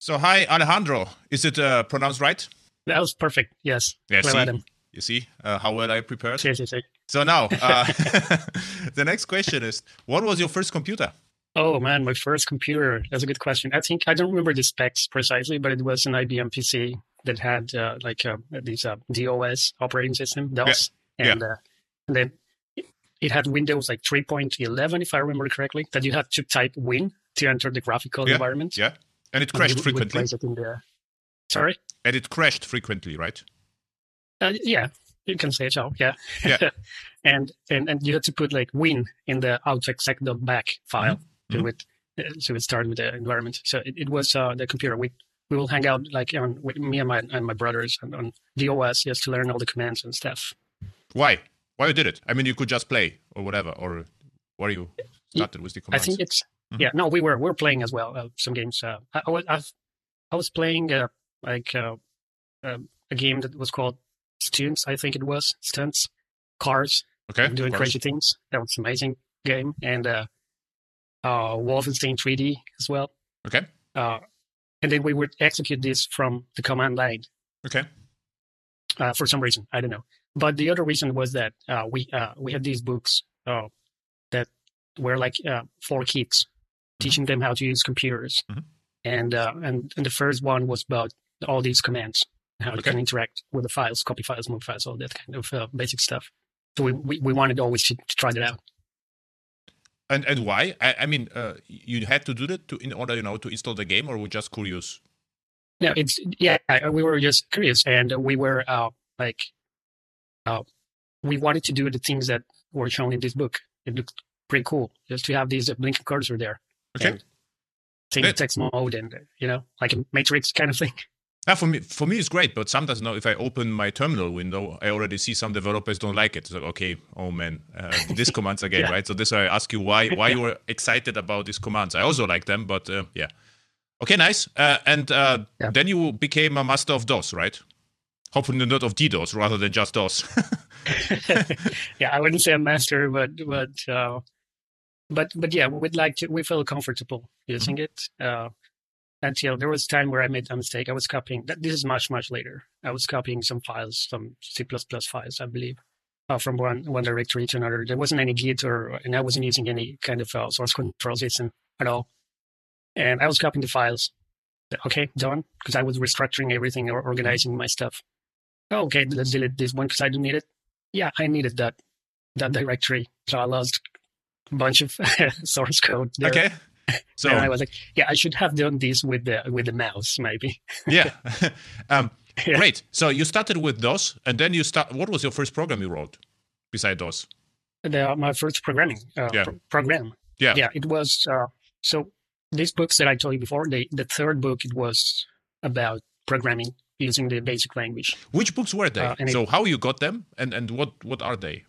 So, hi, Alejandro. Is it uh, pronounced right? That was perfect. Yes. Yeah, Well, see? You see uh, how well I prepared? Yes, yes, yes. So, now, uh, the next question is what was your first computer? Oh man, my first computer. That's a good question. I think I don't remember the specs precisely, but it was an IBM PC that had uh, like uh, these uh, DOS operating system, DOS, Yeah. and, uh, and then it- it had Windows like 3.11, if I remember correctly, that you had to type Win to enter the graphical Yeah, environment. Yeah. And it And crashed you would frequently. place it in the. Sorry. And it crashed frequently, right? Uh, yeah, you can say so. Yeah. Yeah. and and and you had to put like win in the autoexec.bat file Mhm. to it uh, so it started with the environment. So it, it was uh, the computer. We we will hang out like on with me and my and my brothers on, on DOS just to learn all the commands and stuff. Why? Why you did it? I mean, you could just play or whatever, or why you started with the commands? I think it's Mhm. yeah. No, we were we were playing as well uh, some games. Uh, I, I was I've, I was playing uh, like uh, um, a game that was called Stunts. I think it was Stunts, Cars. okay. doing crazy things. That was an amazing game, and uh, uh, Wolfenstein 3D as well. Okay. Uh, and then we would execute this from the command line Okay. uh, for some reason. I don't know. But the other reason was that uh, we uh, we had these books uh, that were like uh, for kids, teaching them how to use computers. Mhm. And, uh, and and the first one was about all these commands, how you can interact with the files, copy files, move files, all that kind of uh, basic stuff. So we, we, we wanted always to, to try that out. And and why? I, I mean, uh, you had to do that to in order, you know, to install the game, or were just curious? No, it's yeah. We were just curious, and we were uh, like, uh, we wanted to do the things that were shown in this book. It looked pretty cool, just to have these uh, blinking cursor there. Okay. Yeah. text mode, and you know, like a matrix kind of thing. Yeah, for me, for me, it's great. But sometimes, now, if I open my terminal window, I already see some developers don't like it. So, okay, oh man, uh, these commands again, Yeah. right? So this, I ask you why, why you were excited about these commands. I also like them, but uh, yeah. Okay, nice. Uh, and uh, Yeah. then you became a master of DOS, right? Hopefully not of DDoS rather than just DOS. yeah, I wouldn't say a master, but but uh, but but yeah, we'd like to. We felt comfortable using it. Uh, until there was a time where I made a mistake. I was copying. This is much much later. I was copying some files, some C files, I believe, uh, from one one directory to another. There wasn't any Git or, and I wasn't using any kind of uh, source control system at all. And I was copying the files. Okay, done. Because I was restructuring everything or organizing my stuff. Oh, okay, let's delete this one because I don't need it yeah, I needed that that directory, so I lost bunch of source code. There. okay. So and I was like, yeah, I should have done this with the with the mouse, maybe. yeah, um, Yeah. great. So you started with DOS, and then you start. What was your first program you wrote beside DOS? The, my first programming uh, Yeah. pro- program. Yeah. yeah, it was. Uh, so these books that I told you before, the the third book, it was about programming using the basic language. Which books were they? Uh, and it- so how you got them, and and what what are they?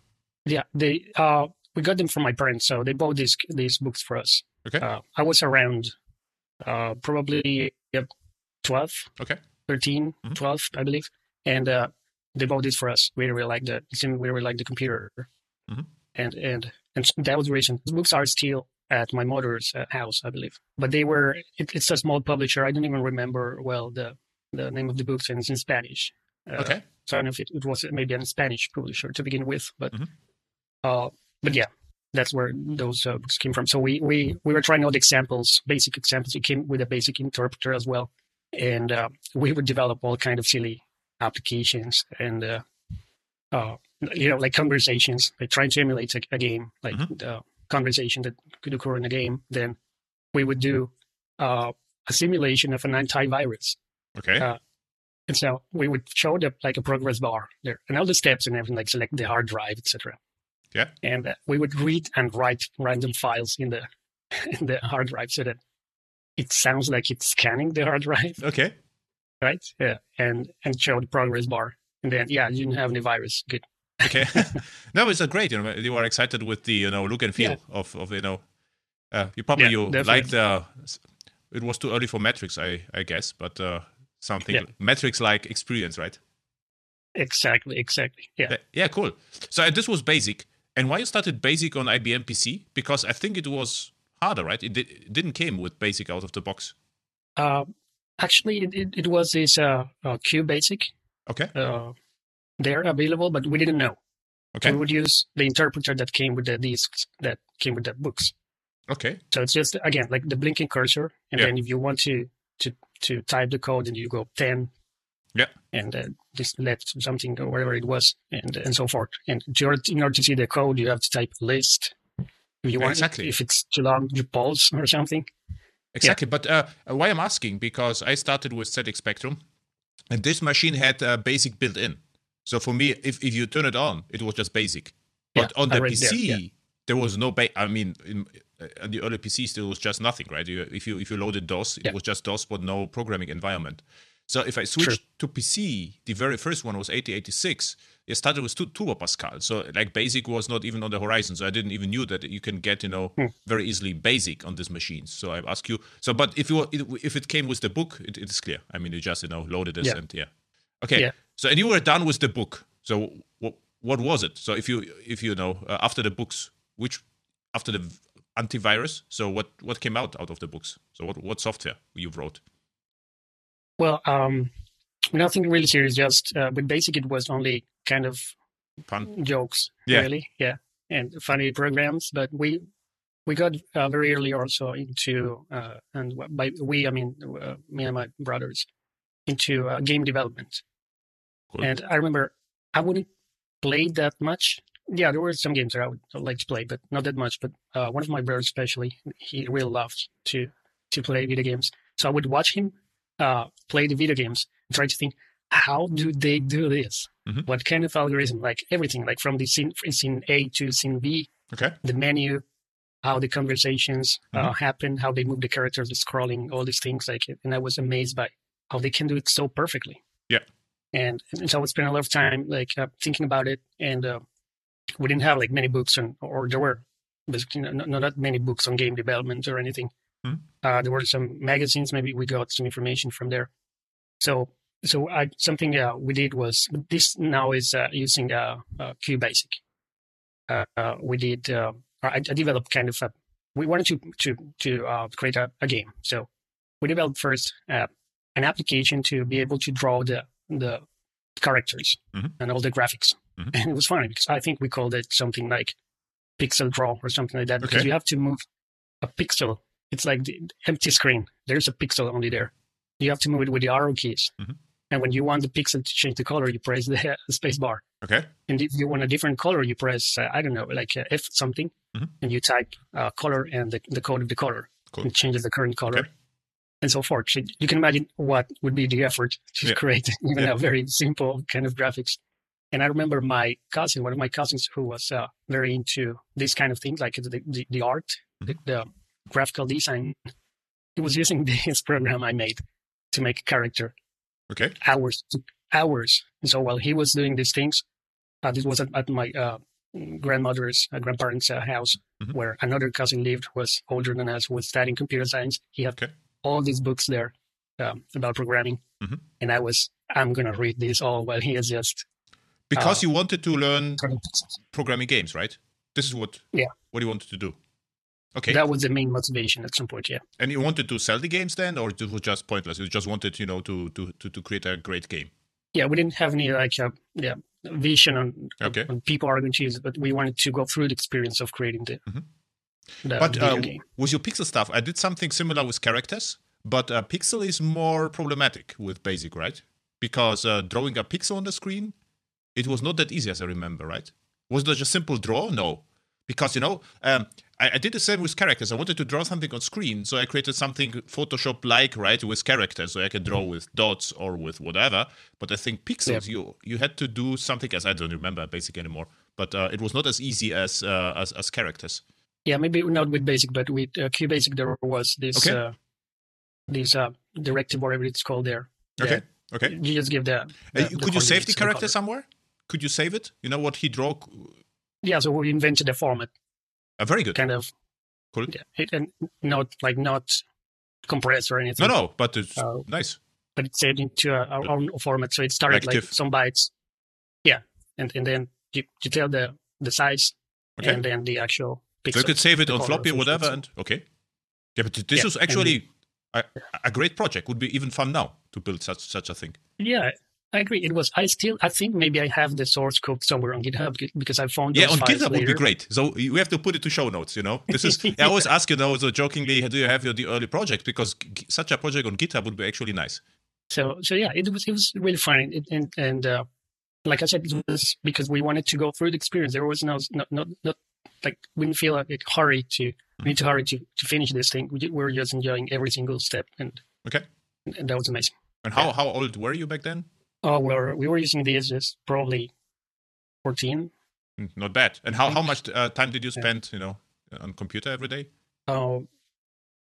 Yeah, they uh, we got them from my parents, so they bought these these books for us. Okay. Uh, I was around uh, probably yep, 12, Okay. 13, Mhm. 12, I believe. And uh, they bought this for us. We really liked the, it seemed we really liked the computer. Mhm. And, and, and that was the reason. The books are still at my mother's uh, house, I believe. But they were, it, it's a small publisher. I don't even remember well the, the name of the books, and it's in Spanish. Uh, Okay. So I don't know if it, it was maybe a Spanish publisher to begin with, but Mhm. Uh, but yeah, that's where those uh, books came from. So we we we were trying out examples, basic examples. It came with a basic interpreter as well, and uh, we would develop all kind of silly applications and uh, uh, you know like conversations, like trying to emulate a, a game, like the conversation that could occur in a game. Then we would do uh, a simulation of an antivirus. Okay. Uh, and so we would show the like a progress bar there and all the steps and everything, like select the hard drive, etc. Yeah. And uh, we would read and write random files in the in the hard drive so that it sounds like it's scanning the hard drive, okay. right? Yeah. And and show the progress bar. And then yeah, you didn't have any virus. Good. Okay. no, it's a great. You know, you are excited with the you know look and feel Yeah. of of you know. Uh, you probably Yeah, you like the. It was too early for metrics, I I guess, but uh, something Yeah. Matrix like experience, right? Exactly, exactly. Yeah. Yeah, cool. So uh, this was basic, and why you started basic on IBM PC? Because I think it was harder, right? It, it didn't came with basic out of the box. Uh, Actually, it, it, was this uh, uh, QBasic Okay. uh, there available, but we didn't know. Okay. So we would use the interpreter that came with the discs that came with the books. Okay. So it's just again like the blinking cursor, and Yeah. then if you want to to to type the code, and you go ten, Yeah. and uh, this led to something or whatever it was, and and so forth. And in order to see the code, you have to type list. If you want, Exactly. if it's too long, you pause or something. Exactly. But uh, why I'm asking because I started with ZX Spectrum, and this machine had uh, basic built in. So for me, if, if you turn it on, it was just basic. But Yeah, on the PC, there, yeah. there was no. Ba- I mean, in, uh, on the early PCs, there was just nothing, right? You, if you if you loaded DOS, it Yeah. was just DOS, but no programming environment. So if I switched to PC, the very first one was 8086. It started with tu- Turbo Pascal, so like Basic was not even on the horizon. So I didn't even knew that you can get you know Hmm. very easily Basic on these machines. So I ask you. So, but if you if it came with the book, it, it is clear. I mean, you just you know loaded this Yeah. and yeah. Okay. Yeah. So and you were done with the book. So what what was it? So if you if you know uh, after the books, which after the antivirus, so what what came out out of the books? So what what software you wrote? Well, um, nothing really serious. Just uh, with basic, it was only kind of Fun. jokes, Yeah. really, yeah, and funny programs. But we we got uh, very early also into uh, and by we I mean uh, me and my brothers into uh, game development. Cool. And I remember I wouldn't play that much. Yeah, there were some games that I would like to play, but not that much. But uh, one of my brothers, especially, he really loved to to play video games. So I would watch him uh, play the video games and try to think, how do they do this? Mhm. What kind of algorithm? Like everything, like from the scene, scene A to scene B, Okay. the menu, how the conversations uh, Mhm. happen, how they move the characters, the scrolling, all these things. Like, and I was amazed by how they can do it so perfectly. Yeah. And, and so I would spend a lot of time like uh, thinking about it, and uh, we didn't have like many books, on, or there were basically not, not that many books on game development or anything. Mhm. Uh, there were some magazines. Maybe we got some information from there. So, so I, something uh, we did was this now is uh, using uh, uh, QBasic. Uh, uh, we did. I, I developed kind of a. We wanted to to to uh, create a, a game, so we developed first uh, an application to be able to draw the the characters Mhm. and all the graphics. Mhm. And it was funny because I think we called it something like pixel draw or something like that because Okay. you have to move a pixel. It's like the empty screen. There's a pixel only there. You have to move it with the arrow keys. Mhm. And when you want the pixel to change the color, you press the space bar. Okay. And if you want a different color, you press, uh, I don't know, like uh, F something, Mhm. and you type uh, color and the, the code of the color. Cool. And changes the current color Okay. and so forth. So you can imagine what would be the effort to Yeah. create even Yeah. a very simple kind of graphics. And I remember my cousin, one of my cousins who was uh, very into this kind of things, like the, the, the art, Mm-hmm. the graphical design. He was using this program I made to make a character Okay. hours, hours. And so while he was doing these things, uh, this was at, at my uh, grandmother's, uh, grandparents' uh, house, Mhm. where another cousin lived, was older than us, was studying computer science. He had Okay. all these books there um, about programming. Mhm. And I was, I'm going to read this all while he is just Because Uh, you wanted to learn programming games, right? This is what Yeah. what you wanted to do. Okay. That was the main motivation at some point, yeah. and you wanted to sell the games then, or it was just pointless? You just wanted, you know, to to to, to create a great game. Yeah, we didn't have any like uh, yeah vision on, Okay. on people are going to use it, but we wanted to go through the experience of creating the, Mhm. the but video uh, game. with your pixel stuff, I did something similar with characters, but uh, pixel is more problematic with basic, right? Because uh, drawing a pixel on the screen, it was not that easy as I remember, right? Was it just simple draw? No. Because, you know, um, I, I did the same with characters. I wanted to draw something on screen, so I created something Photoshop like, right, with characters, so I can draw with dots or with whatever. But I think pixels, you you had to do something as I don't remember basic anymore. But uh, it was not as easy as uh, as, as characters. Yeah, maybe not with basic, but with uh, QBasic there was this Okay. uh, this uh, directive, whatever it's called there. Okay. that Okay. You just give the. Uh, the- you- the could you save the character somewhere? Could you save it? You know what he draw? Yeah, so we invented a format, Uh, very good. kind of. Cool. Yeah, it, and not like not compressed or anything. No, no, but it's Oh. nice. but it's saved into uh, our own format. So it started like some bytes. Yeah, and and then you, you tell the the size Okay. and then the actual pixel. so you could save it on floppy or whatever. pixel. And okay. Yeah, but this Yeah, was actually a, a great project would be even fun now to build such such a thing. Yeah, I agree. It was. I still. I think maybe I have the source code somewhere on GitHub because I found. Yeah, on GitHub would be great. So we have to put it to show notes. You know, this is. I always ask you though, so jokingly, do you have your the early project? Because g- such a project on GitHub would be actually nice. So so yeah, it was it was really fun. It, and and uh, like I said, it was because we wanted to go through the experience. There was no not not, not like we didn't feel like a hurry to we need to hurry to to finish this thing. We, we were just enjoying every single step, and Okay. and that was amazing. And how Yeah. how old were you back then? Oh, we were we were using the as probably fourteen. Mm, Not bad. And how, Mm. how much uh, time did you spend, you know, on computer every day? Oh,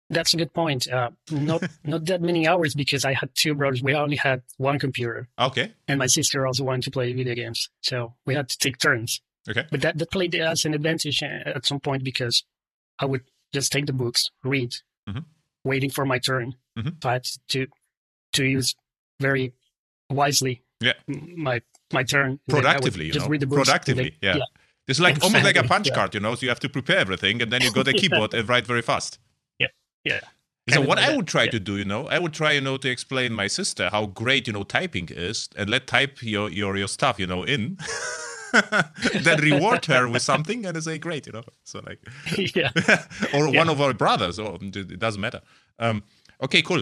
that's a good point. Uh, not not that many hours because I had two brothers. We only had one computer, Okay. and my sister also wanted to play video games, so we had to take turns. Okay. But that that played as an advantage uh, at some point because I would just take the books, read, Mhm. waiting for my turn. Mhm. So I had to to use very wisely Yeah. my my turn. Productively, you just know. read the books. Productively, then- yeah. It's like almost like a punch yeah. card, you know. So you have to prepare everything, and then you go to the keyboard and write very fast. yeah. Yeah. So what I would try yeah. to do, you know, I would try, you know, to explain my sister how great, you know, typing is, and let type your your your stuff, you know, in. then reward her with something, and say great, you know. So like, yeah. or Yeah. one of our brothers, or it doesn't matter. Um, okay, cool.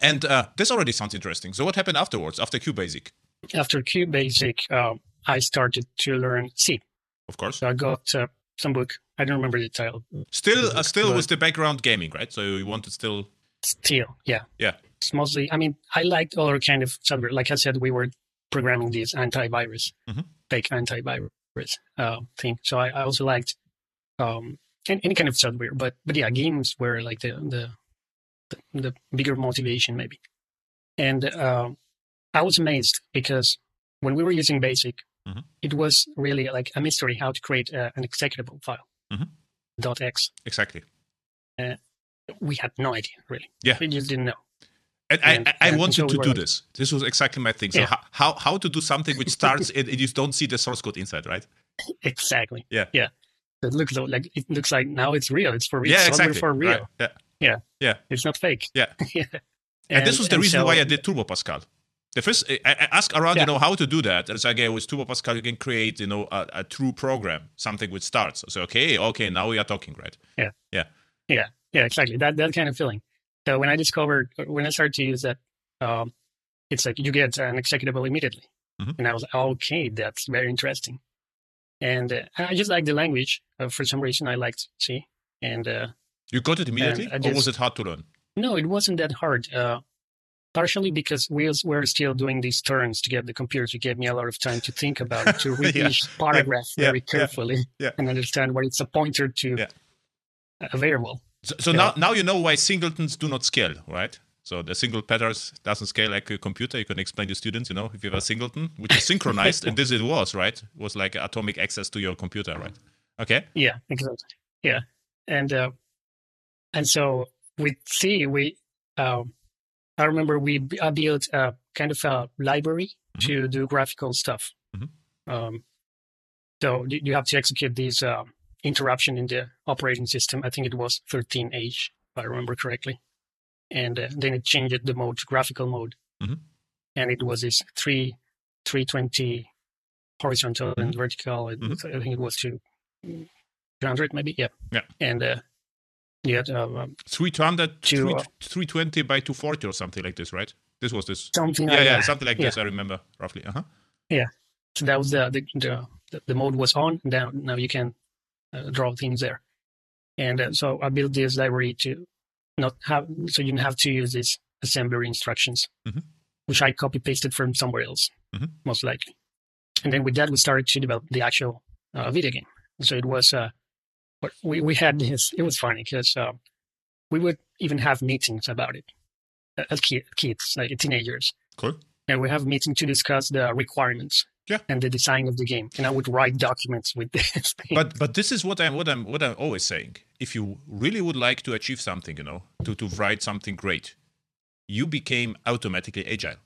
And uh, this already sounds interesting. So what happened afterwards, after QBasic? After QBasic, um, I started to learn C. Of course, So I got uh, some book. I don't remember the title. still, uh, still But- with the background gaming, right? So you wanted still, Still, yeah. yeah, It's mostly, I mean, I liked other kind of software. Like I said, we were programming this antivirus, Mhm. fake antivirus uh, thing. So I, I also liked um, any, any kind of software. But but yeah, games were like the the the, bigger motivation maybe. And uh, I was amazed because when we were using Basic, Mhm. it was really like a mystery how to create uh, an executable file. Mhm. Dot .x. exactly. We had no idea really. Yeah. we just didn't know. And, And- I, I, and wanted so to do like- this. This was exactly my thing. So Yeah. ho- how how to do something which starts and and you don't see the source code inside, right? Exactly. Yeah. Yeah. It looks like it looks like now it's real. It's for real. Yeah, exactly. for real. Right. Yeah. It's not fake. Yeah. yeah. And, this was the reason so- why I did Turbo Pascal. The first, I, I asked around, you know, how to do that. And it's like, okay, with Turbo Pascal, you can create, you know, a, a true program, something which starts. So, okay, okay, now we are talking, right? Yeah, Yeah. Yeah. Yeah, exactly. That that kind of feeling. So when I discovered when I started to use that, um, it's like you get an executable immediately, Mhm. and I was okay, that's very interesting. And uh, I just like the language. Uh, for some reason, I liked C. And uh, You got it immediately, or was it hard to learn? no, it wasn't that hard. Uh, partially because we were still doing these turns to get the computer to give me a lot of time to think about it, to read Yeah, each paragraph yeah, very carefully yeah. and understand what it's a pointer to a variable. So, so now, now you know why singletons do not scale, right? So the single patterns doesn't scale like a computer. You can explain to students, you know, if you have a singleton, which is synchronized, and this it was, right? It was like atomic access to your computer, right? Okay. Yeah, exactly. Yeah, and uh, and so with C, we um, I remember we I built a kind of a library Mhm. to do graphical stuff. Mhm. Um, so you have to execute these uh, interruption in the operating system. I think it was 13H, if I remember correctly, and uh, then it changed the mode to graphical mode, Mhm. and it was this three 320 horizontal and Mhm. vertical. Mhm. I think it was to 200 maybe. Yeah. Yeah. And you had uh, um, 300, To, three- uh, 320 by 240 or something like this, right? This was this. something Yeah, like yeah, that. something like Yeah. this. I remember roughly. Uh huh. Yeah. So that was the the, the, the mode was on. Now now you can uh, draw things there. And uh, so I built this library to not have so you didn't have to use these assembler instructions, Mhm. which I copy pasted from somewhere else, Mhm. most likely. And then with that we started to develop the actual uh, video game. So it was uh, but we we had this. It was funny because uh, we would even have meetings about it as kids, like teenagers. Cool. and we have a meeting to discuss the requirements Yeah. and the design of the game. And I would write documents with this thing. But but this is what I'm what I'm what I'm always saying. If you really would like to achieve something, you know, to to write something great, you became automatically agile.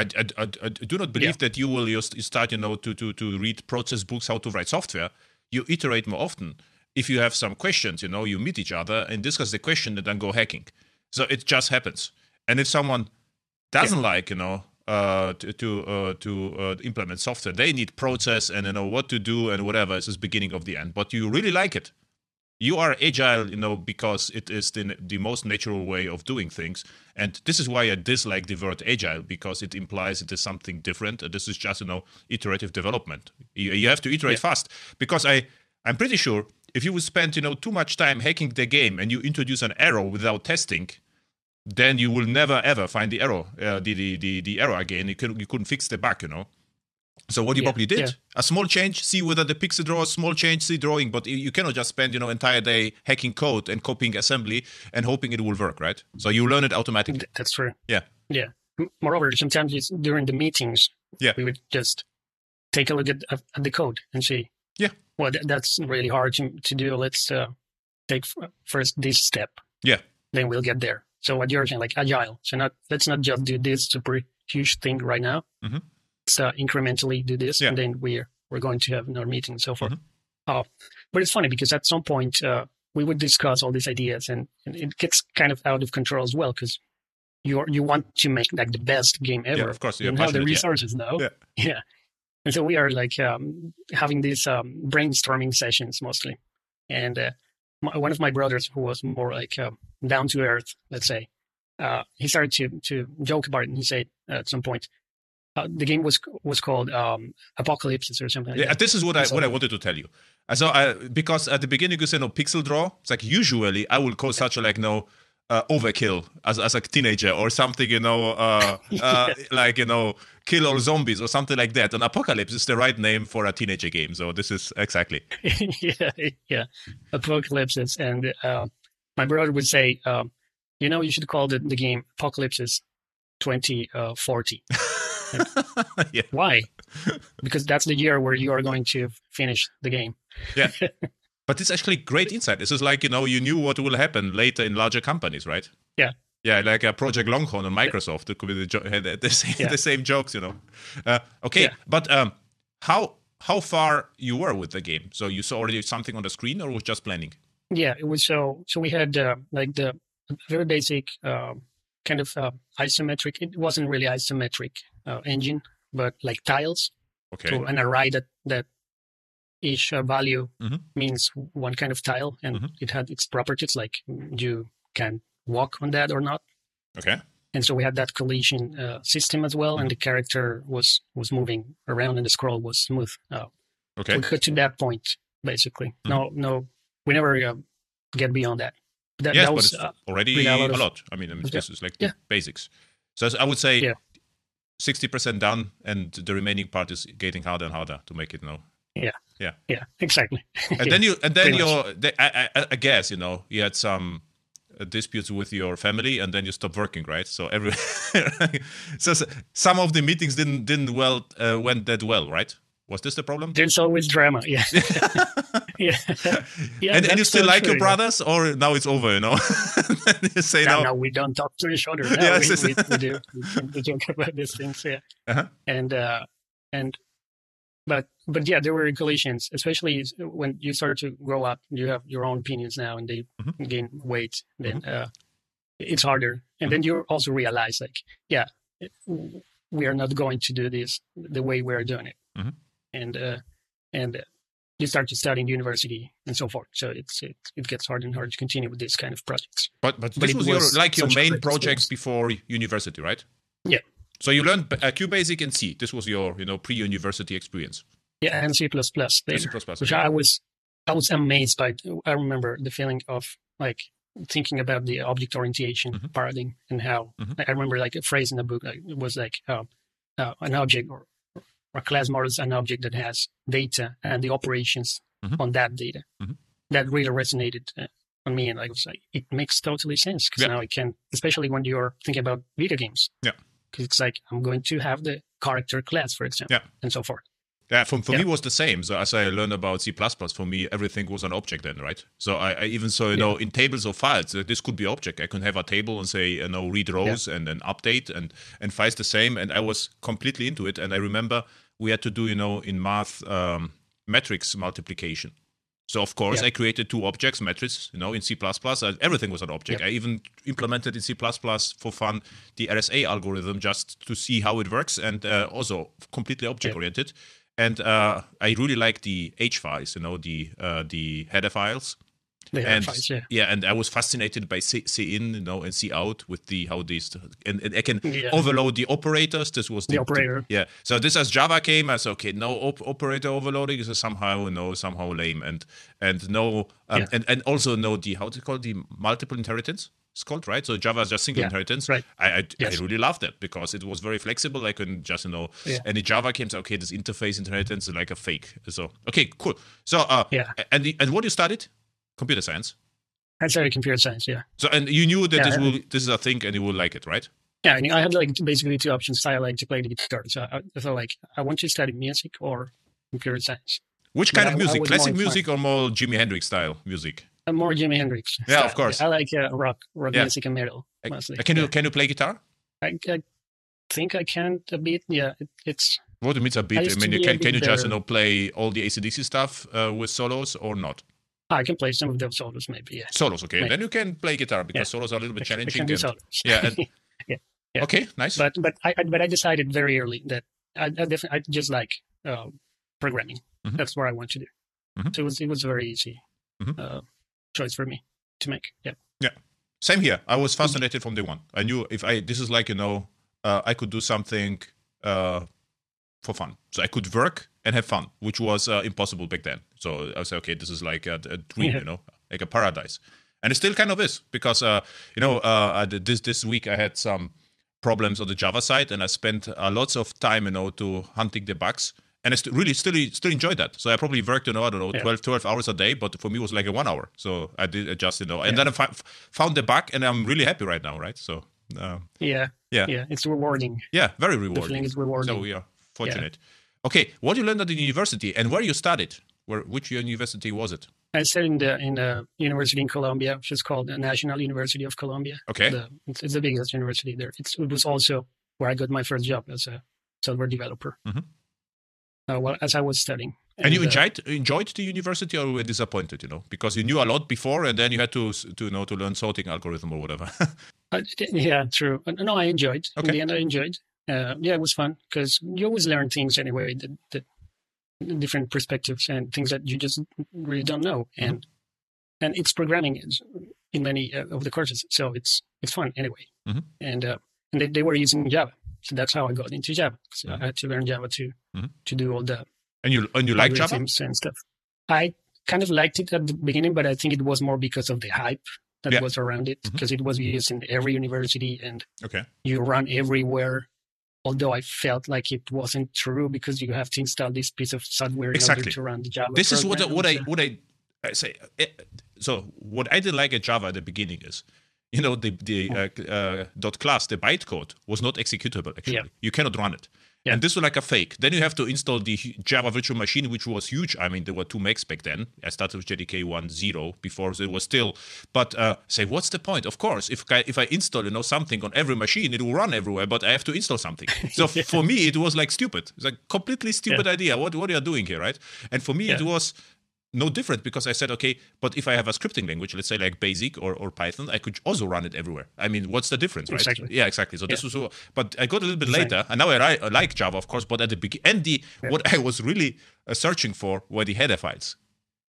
I, I, I, I do not believe Yeah. that you will just start, you know, to, to, to read process books how to write software. You iterate more often. If you have some questions, you know, you meet each other and discuss the question and then go hacking. So it just happens. And if someone doesn't like, you know, uh, to to, uh, to uh, implement software, they need process and you know what to do and whatever. It's the beginning of the end. But you really like it. You are agile, you know, because it is the the most natural way of doing things. And this is why I dislike the word agile because it implies it is something different. This is just you know iterative development. You, you have to iterate Yeah. fast because I I'm pretty sure if you would spend you know too much time hacking the game and you introduce an error without testing, then you will never ever find the error, uh, the, the the the error again. You couldn't you couldn't fix the bug, you know. So what you Yeah, probably did yeah. a small change, see whether the pixel draw, small change, see drawing, but you- you cannot just spend you know entire day hacking code and copying assembly and hoping it will work, right? So you learn it automatically. That's true. Yeah. Yeah. Moreover, sometimes it's during the meetings, Yeah. we would just take a look at, at the code and see. Yeah. Well, th- that's really hard to, to do. Let's uh, take f- first this step. Yeah. Then we'll get there. So what you're saying, like agile. So not let's not just do this super huge thing right now. Mm-hmm. Let's uh, incrementally do this, Yeah. and then we're we're going to have another meeting and so forth. Mhm. Oh, but it's funny because at some point uh, we would discuss all these ideas, and, and it gets kind of out of control as well because you you want to make like the best game ever. Yeah, of course. You have the passionate, yeah. resources now. Yeah. yeah. And so we are like um, having these um, brainstorming sessions mostly. And uh, my, one of my brothers, who was more like um, down to earth, let's say, uh, he started to to joke about it, and he said at some point, uh, the game was was called um, Apocalypse or something. Like Yeah, that. this is what I So- what I wanted to tell you. Uh, So I, because at the beginning you said no pixel draw. It's like usually I will call such a like no uh, overkill as as a teenager or something, you know, uh, uh, like you know, kill all zombies or something like that. And apocalypse is the right name for a teenager game. So this is exactly. yeah, yeah, apocalypses. And uh, my brother would say, um, you know, you should call the, the game Apocalypses 2040. yeah, Why? because that's the year where you are going to finish the game. yeah. But it's actually great insight. This is like you know you knew what will happen later in larger companies, right? Yeah. Yeah, like a Project Longhorn on Microsoft. It could be the, jo- the, same, Yeah. the same jokes, you know. Uh, okay, Yeah. but um, how how far you were with the game? So you saw already something on the screen, or was just planning? Yeah, it was so. So we had uh, like the very basic um, kind of uh, isometric. It wasn't really isometric uh, engine, but like tiles. Okay. So an array that that each uh, value Mhm. means one kind of tile, and Mhm. it had its properties like you can walk on that or not. Okay. And so we had that collision uh, system as well, Mm-hmm. and the character was was moving around, and the scroll was smooth. Uh, Okay. we got to that point basically. Mhm. No, no, we never uh, get beyond that. That, yes, that but was it's uh, already a a lot of- lot. I mean, I mean Yeah. this is like Yeah. the basics. So I would say Yeah. sixty percent done, and the remaining part is getting harder and harder to make it now. Yeah, yeah yeah exactly. and then you and then pretty you the, I, I, I guess you know you had some uh, disputes with your family and then you stopped working right so every so, so some of the meetings didn't didn't well uh, went that well right was this the problem There's always drama. Yeah, yeah, yeah. and, and you still so like true, your yeah. brothers or now it's over you know you say No, no, no, we don't talk to each other. No, Yes, we, we, we do. We, we joke about these things. Yeah, Uh-huh. and uh, and but but yeah, there were collisions, especially when you start to grow up. You have your own opinions now, and they Mhm. gain weight. Then Mm-hmm. uh, it's harder, and then you also realize, like, yeah, we are not going to do this the way we are doing it, Mhm. and uh, and you start to study in university and so forth. So it's it, it gets harder and harder to continue with these kind of projects. but but But this was, your like your main projects before university right Yeah. So you learned uh, QBasic and C this was your you know pre-university experience Yeah, and C plus plus. C++, which. I was I was amazed by. I remember the feeling of like thinking about the object orientation Mhm. paradigm and how Mhm. I remember like a phrase in the book like, it was like uh, uh, an object or or class model is an object that has data and the operations Mhm. on that data. Mhm. That really resonated uh, on me, and I was like, it makes totally sense because Yeah. now I can, especially when you're thinking about video games. Yeah. Because it's like I'm going to have the character class, for example, Yeah. and so forth. Yeah, for, for Yeah. me was the same. So as I learned about C++, for me everything was an object then, right? So I, I even so you know, in tables or files, uh, this could be object. I can have a table and say, you know, read rows and then update and and files the same. And I was completely into it. And I remember we had to do, you know, in math um, matrix multiplication. So of course Yeah. I created two objects, metrics, you know, in C++. and Everything was an object. Yeah. I even implemented in C++ for fun the RSA algorithm just to see how it works, and uh, also completely object oriented. And uh, I really like the H files, you know, the uh, the header files. They and files, yeah. and I was fascinated by see, C in, you know, and see out with the how these and, and I can Yeah. overload the operators. This was the, The operator. yeah. So this as Java came, I said, okay, no op- operator overloading is somehow you know somehow lame, and and no um, Yeah. and and also no the how to call it, the multiple inheritance. It's called right. So Java is just single Yeah, inheritance. right. I I, Yes. I really loved that because it was very flexible. I can just you know Yeah. and the Java came. So okay, this interface inheritance is like a fake. So okay, cool. So uh Yeah. and the, and what you studied? Computer science. I studied computer science, yeah. So and you knew that Yeah, this will this is a thing and you will like it, right? Yeah, I, mean, I had like basically two options. I like to play the guitar, so I, I felt like I want to study music or computer science. Which kind Yeah, of I- I music? Classic music or more Jimi Hendrix style music? Uh, more Jimi Hendrix. Yeah, of course. I like uh, rock, rock Yeah. music and metal mostly. Can you can you play guitar? I, I think I can a bit. Yeah, it, it's What do you mean a bit? I I, mean, can can you just you know play all the AC/DC stuff uh, with solos or not? I can play some of those solos, maybe. Yeah, Solos, okay. Right. Then you can play guitar because Yeah. solos are a little bit challenging. and- solos. yeah, and- Yeah. Okay, nice. but but I, but I decided very early that I, I definitely I just like uh, programming. Mhm. That's what I want to do. Mhm. So it was it was a very easy Mhm. uh, choice for me to make. Yeah. Yeah. Same here. I was fascinated from day one. I knew if I this is like you know uh, I could do something uh, for fun, so I could work and have fun, which was uh, impossible back then. So I was like, okay, this is like a, a dream, Yeah. you know, like a paradise, and it still kind of is because uh, you know uh, this this week I had some problems on the Java side, and I spent uh, lots of time, you know, to hunting the bugs. And I st- really still still enjoyed that. So I probably worked, you know, I don't know, Yeah. 12, 12 hours a day, but for me it was like a one hour. So I did adjust, you know, and then I found the bug, and I'm really happy right now, right? So um, Yeah. Yeah. Yeah. It's rewarding. yeah, very The rewarding. feeling is rewarding. So we are fortunate. Okay, what you learned at the university and where you studied? Where which university was it? I studied in the in a university in Colombia, which is called the National University of Colombia. Okay. The, it's, it's the biggest university there. It's, it was also where I got my first job as a software developer. Mhm. Uh, well, as I was studying. And, you uh, enjoyed enjoyed the university, or were disappointed? You know, because you knew a lot before, and then you had to to you know to learn sorting algorithm or whatever. Uh, yeah, true. Uh, No, I enjoyed. Okay. In the end, I enjoyed. Uh, yeah, it was fun because you always learn things anyway, that, that different perspectives and things that you just really don't know. Mm-hmm. And and it's programming is in many uh, of the courses, so it's it's fun anyway. Mhm. And uh, and they, they were using Java, so that's how I got into Java. So Mhm. I had to learn Java to Mhm. to do all the and you and you like Java? and stuff. I kind of liked it at the beginning, but I think it was more because of the hype that Yeah. was around it, because it was used in every university and Okay. you run everywhere. Although I felt like it wasn't true because you have to install this piece of software in Exactly. order to run the Java. this is what I, what I what I, I say. eh, So what I did like at Java at the beginning is, you know, the the uh, uh, dot class, the bytecode was not executable. Actually, Yeah. you cannot run it. Yeah. And this was like a fake. Then you have to install the Java virtual machine, which was huge. I mean, there were two megs back then. I started with JDK 1.0 before so it was still. But uh, say, what's the point? Of course, if I, if I install you know something on every machine, it will run everywhere. But I have to install something. So f- for me, it was like stupid. It's like completely stupid idea. What what are you doing here, right? And for me, it was no different because I said, okay, but if I have a scripting language, let's say like Basic or, or Python, I could also run it everywhere. I mean, what's the difference, right? Exactly. Yeah, exactly. So this was, but I got a little bit Exactly. later, and now I, I like Java, of course. But at the beginning, and the what I was really uh, searching for were the header files.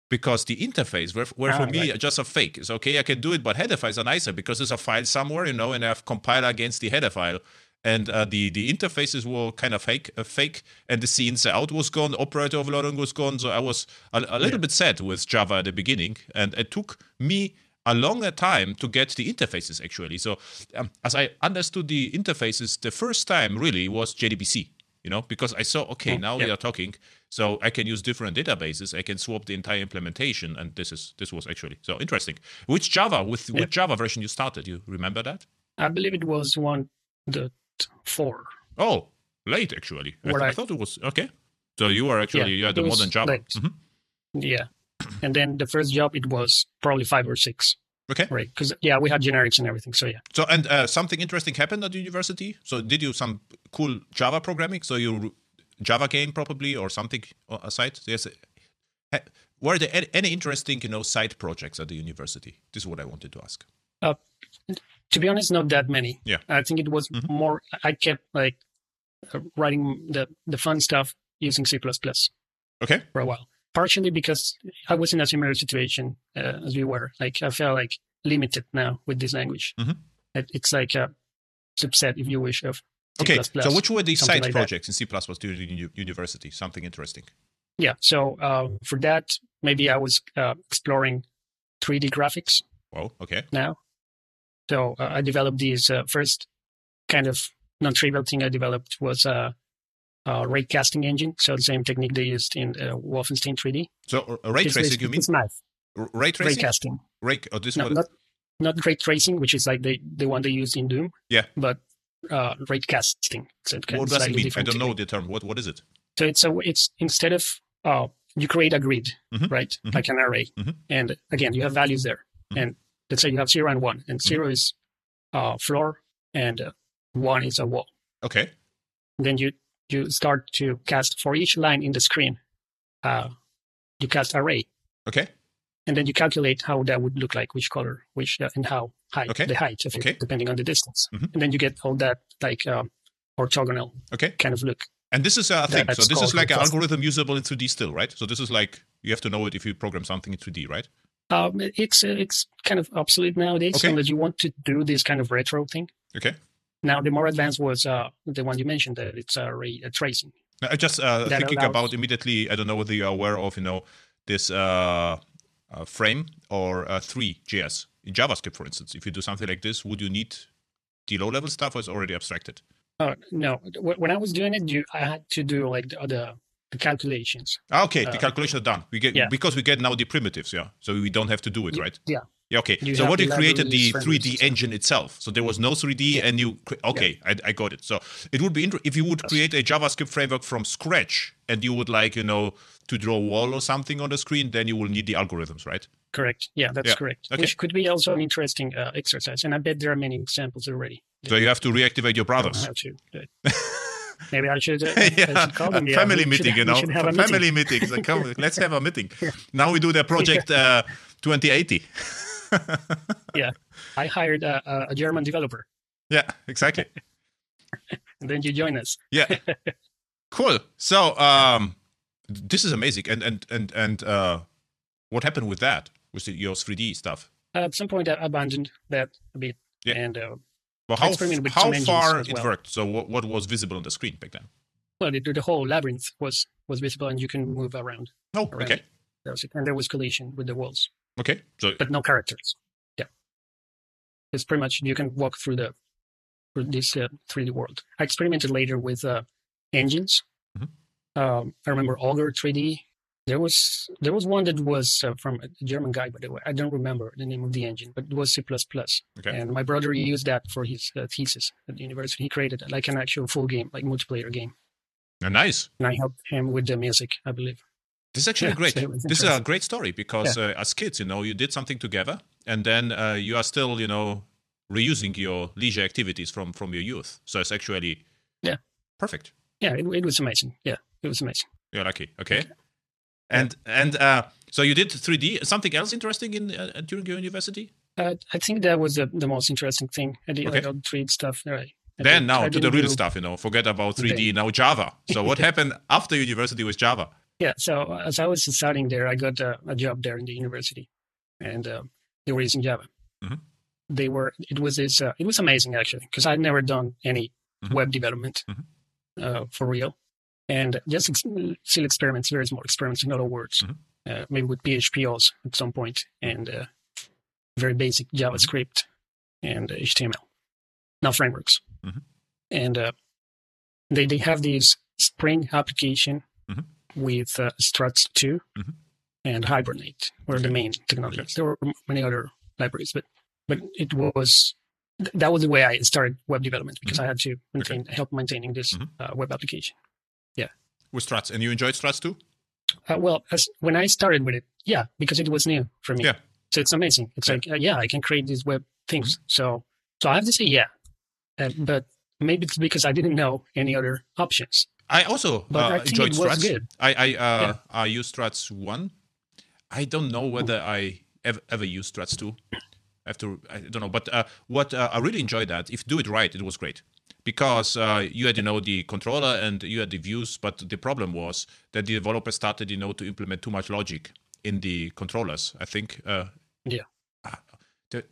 Because the interface were, were for Ah, me right. just a fake. It's okay, I can do it, but header files are nicer because there's a file somewhere, you know, and I have compiler against the header file and uh, the the interfaces were kind of fake, uh, fake, and the scenes out was gone, operator overloading was gone. So I was a, a little bit sad with Java at the beginning, and it took me a longer time to get the interfaces actually. So um, as I understood the interfaces, the first time really was JDBC. You know, because I saw okay, now we are talking, so I can use different databases. I can swap the entire implementation, and this is this was actually so interesting. Which Java with Yeah. which Java version you started? You remember that? I believe it was one the four. Oh, late actually. I, th- I thought it was okay. So you are actually Yeah, you had the it was modern late. Mhm. Yeah. And then the first job it was probably five or six. Okay. Right. Because yeah, we had generics and everything. So yeah. So and uh, something interesting happened at the university. So did you some cool Java programming? So you Java game probably or something aside? Yes. Ha- were there any, any interesting, you know, side projects at the university? This is what I wanted to ask. Uh, to be honest, not that many. Yeah. I think it was Mhm. more. I kept like uh, writing the the fun stuff using C++ Okay. for a while. Partially because I was in a similar situation uh, as we were. Like I felt like limited now with this language. Mhm. It, it's like a subset, if you wish, of C++. Okay. So which were the side like that. projects in C++ during university? Something interesting. Yeah. So uh, for that, maybe I was uh, exploring 3D graphics Wow. Okay. now. So uh, I developed these uh, first kind of non-trivial thing I developed was a, a ray casting engine. So the same technique they used in uh, Wolfenstein 3D. So uh, ray It's tracing, basically- you mean? It's nice. Ray Ray tracing? casting. Ray, oh, this No, one. not not ray tracing, which is like the the one they used in Doom. Yeah. But uh, ray casting. So it what it's does it mean? I don't know the term. What What is it? So it's a it's instead of uh, you create a grid, Mhm, right, mhm. like an array, Mhm. and again you have values there, Mhm. and let's say you have zero and one, and Mm-hmm. 0 is uh, floor, and uh, one is a wall. Okay. Then you you start to cast for each line in the screen, uh, you cast array, Okay. and then you calculate how that would look like, which color, which uh, and how high Okay. the height of Okay. it, depending on the distance, Mhm. and then you get all that like um, orthogonal Okay. kind of look. And this is a thing. So this is like an algorithm usable in 3D still, right? So this is like you have to know it if you program something in 3D, right? Um, it's it's kind of obsolete nowadays, Okay. unless you want to do this kind of retro thing. Okay. Now, the more advanced was uh, the one you mentioned, that it's uh, ray uh, tracing. I just uh, thinking allows- about immediately. I don't know whether you're aware of, you know, this uh, uh, frame or uh, three.js in JavaScript, for instance. If you do something like this, would you need the low-level stuff, or is already abstracted? Uh, no, when I was doing it, you, I had to do like the the, the calculations. Okay, the Uh, calculations are done. We get yeah. because we get now the primitives, yeah. So we don't have to do it, right? Yeah, Yeah, okay. You so what you created the 3D engine itself. So there was no 3D, Yeah. and you cre- okay, I, I got it. So it would be inter- if you would create a JavaScript framework from scratch, and you would like you know to draw a wall or something on the screen, then you will need the algorithms, right? correct. Yeah, that's correct. okay. Which could be also an interesting uh, exercise, and I bet there are many examples already. So you have to reactivate your brothers. how to. Maybe I should, uh, I yeah, should call a them. Yeah, family we should- meeting, you know, should have a meeting. family meetings. Like, come, let's have a meeting. Now we do the project uh, 2080. Yeah, I hired a, a- German developer, Yeah, exactly. and then you join us. Yeah. cool. So um this is amazing. And and and and uh what happened with that? With the, your 3D stuff? at some point, I abandoned that a bit, Yeah. and uh, Well, how with how far it well. worked? So what, what was visible on the screen back then? well, the, the whole labyrinth was was visible, and you can move around. Oh, Around. okay. That was it. And there was collision with the walls, Okay. So but no characters. Yeah, it's pretty much you can walk through the through this uh, 3D world. I experimented later with uh, engines. Mhm. Um, I remember Ogre 3D. There was there was one that was uh, from a German guy, by the way. I don't remember the name of the engine, but it was C++. okay. And my brother used that for his uh, thesis at the university. He created like an actual full game, like multiplayer game. Uh, nice. And I helped him with the music, I believe. This is actually Yeah, great. so This is a great story because uh, as kids, you know, you did something together, and then uh, you are still, you know, reusing your leisure activities from from your youth. So it's actually Yeah. perfect. Yeah, it, it was amazing. Yeah, it was amazing. You're lucky. Okay. And and uh, so you did 3D. Something else interesting in uh, during your university? Uh, I think that was the, the most interesting thing. I did Okay. like all the 3D stuff. Right. I then did- now I to the real do- stuff. You know, forget about 3D. Okay. Now Java. So what happened after university with Java? Yeah, so uh, as I was studying there, I got uh, a job there in the university, and uh, they were using Java. Mhm. They were. It was this. Uh, it was amazing actually because I'd never done any Mhm. web development Mhm. uh, for real, and just ex- still experiments, very small experiments in other words, Mhm. uh, maybe with PHP also at some point, and uh, very basic Mm-hmm. JavaScript and HTML, now frameworks, Mhm. and uh, they they have this Spring application Mhm. with uh, Struts two Mhm. and Hibernate were the main technologies. Okay. There were many other libraries, but but it was that was the way I started web development because I had to maintain help maintaining this uh, web application. With Struts, and you enjoyed Struts too? Uh, well, as when I started with it, yeah, because it was new for me. Yeah. So it's amazing. It's Yeah. like, uh, yeah, I can create these web things. Mm-hmm. So, so I have to say, yeah, uh, but maybe it's because I didn't know any other options. I also But uh, I enjoyed Struts. good. I I uh, Yeah. I used Struts one. I don't know whether I ever, ever used Struts 2. I have to, I don't know. But uh, what uh, I really enjoyed that, if you do it right, it was great. Because uh, you had, you know, the controller and you had the views, but the problem was that the developers started, you know, to implement too much logic in the controllers. I think. Uh, yeah. There,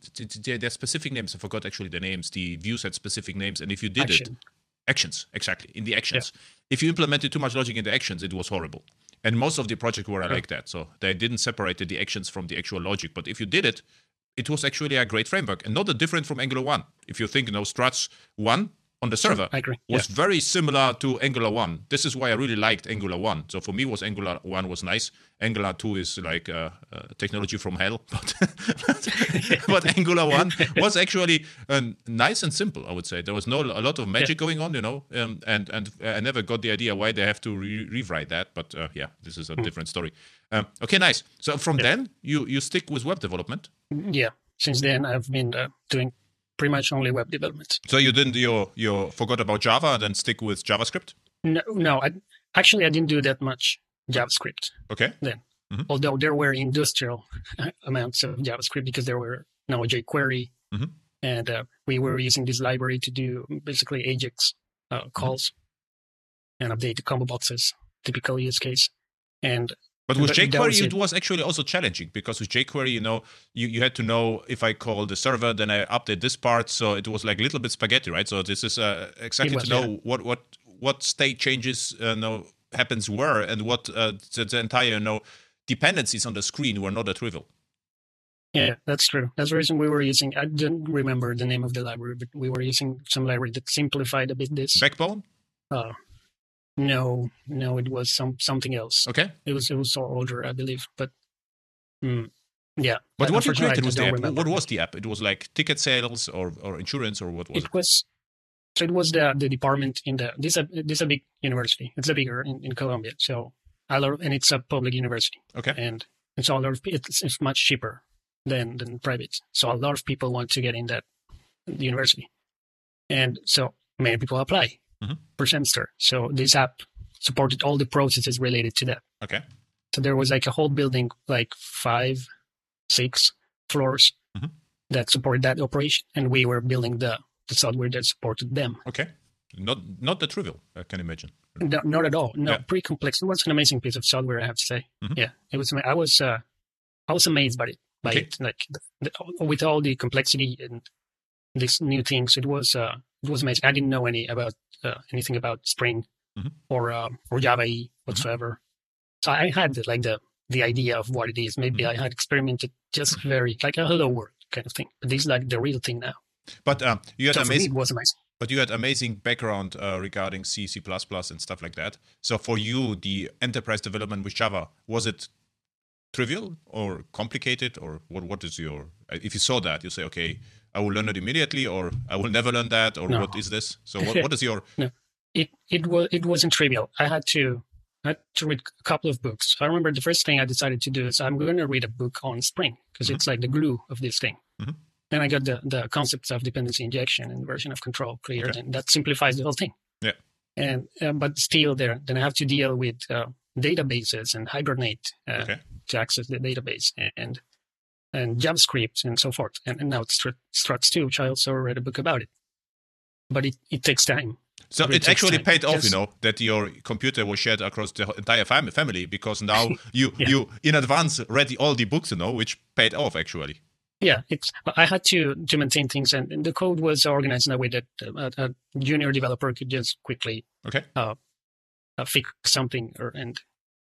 there, there are specific names. I forgot actually the names. The views had specific names, and if you did Action. it, actions exactly in the actions. If you implemented too much logic in the actions, it was horrible. And most of the projects were like that. So they didn't separate the actions from the actual logic. But if you did it, it was actually a great framework and not that different from Angular 1. If you think, you know, Struts 1 on the server I agree. was very similar to Angular 1. This is why I really liked Angular 1. So for me, was Angular 1 was nice. Angular 2 is like uh, uh, technology from hell. But, but, but Angular 1 was actually uh, nice and simple, I would say. There was no a lot of magic going on, you know, um, and, and I never got the idea why they have to re- rewrite that. But uh, yeah, this is a different story. Um, okay, nice. So from then, you, you stick with web development. Yeah. Since then, I've been uh, doing pretty much only web development. So you didn't you you forgot about Java and then stick with JavaScript? No, no. I, actually, I didn't do that much JavaScript Okay. then. Mhm. Although there were industrial amounts of JavaScript because there were no jQuery, Mhm. and uh, we were using this library to do basically Ajax uh, calls and update the combo boxes, typical use case. And But with But jQuery, was it. it. was actually also challenging because with jQuery, you know, you, you had to know if I call the server, then I update this part. So it was like a little bit spaghetti, right? So this is uh, exactly was, to know what what what state changes uh, know happens where and what uh, the, the entire you know dependencies on the screen were not that trivial. yeah, that's true. That's the reason we were using. I didn't remember the name of the library, but we were using some library that simplified a bit this. Backbone, Uh, no, no, it was some something else. okay. It was it was so older, I believe. But mm, yeah. But what you created was the app. remember. What was the app? It was like ticket sales or, or insurance or what was it? it was so it was the the department in the this a this a big university. It's a bigger in, in Colombia. So a lot and it's a public university, Okay. and and so a lot of it's, it's much cheaper than than private. So a lot of people want to get in that university, and so many people apply Mhm. per semester. So this app supported all the processes related to that. Okay. So there was like a whole building, like five, six floors Mhm. that supported that operation, and we were building the the software that supported them. Okay. Not not that trivial, I can imagine. No, not at all. No, Yeah. pretty complex. It was an amazing piece of software, I have to say. Mhm. Yeah, it was. I was. Uh, I was amazed by it. By Okay. it, like the, the, with all the complexity and these new things, it was. Uh, it was amazing. I didn't know any about uh, anything about Spring Mhm. or uh, or Java E whatsoever. So I had the, like the the idea of what it is. Maybe Mm-hmm. I had experimented just very like a hello world kind of thing. But this is like the real thing now. But um, you had So amazing it was amazing. But you had amazing background uh, regarding C, C++, and stuff like that. So for you, the enterprise development with Java was it trivial or complicated, or what? What is your? If you saw that, you say, okay, I will learn it immediately, or I will never learn that, or No. what is this? So what? What is your? No. it it was it wasn't trivial. I had to I had to read a couple of books. I remember the first thing I decided to do is I'm going to read a book on Spring because it's like the glue of this thing. Mhm. Then I got the the concepts of dependency injection and inversion of control cleared, Okay. and that simplifies the whole thing. Yeah. And uh, but still, there then I have to deal with uh, databases and Hibernate uh, Okay. to access the database and and JavaScript and so forth. And, and now it's Struts too, which I also read a book about it. But it, it takes time. So It it actually time. paid off, you know, that your computer was shared across the entire fam- family because now you Yeah. you in advance read all the books, you know, which paid off actually. Yeah, it's. I had to to maintain things, and, and the code was organized in a way that uh, a, a junior developer could just quickly Okay. uh, fix something or and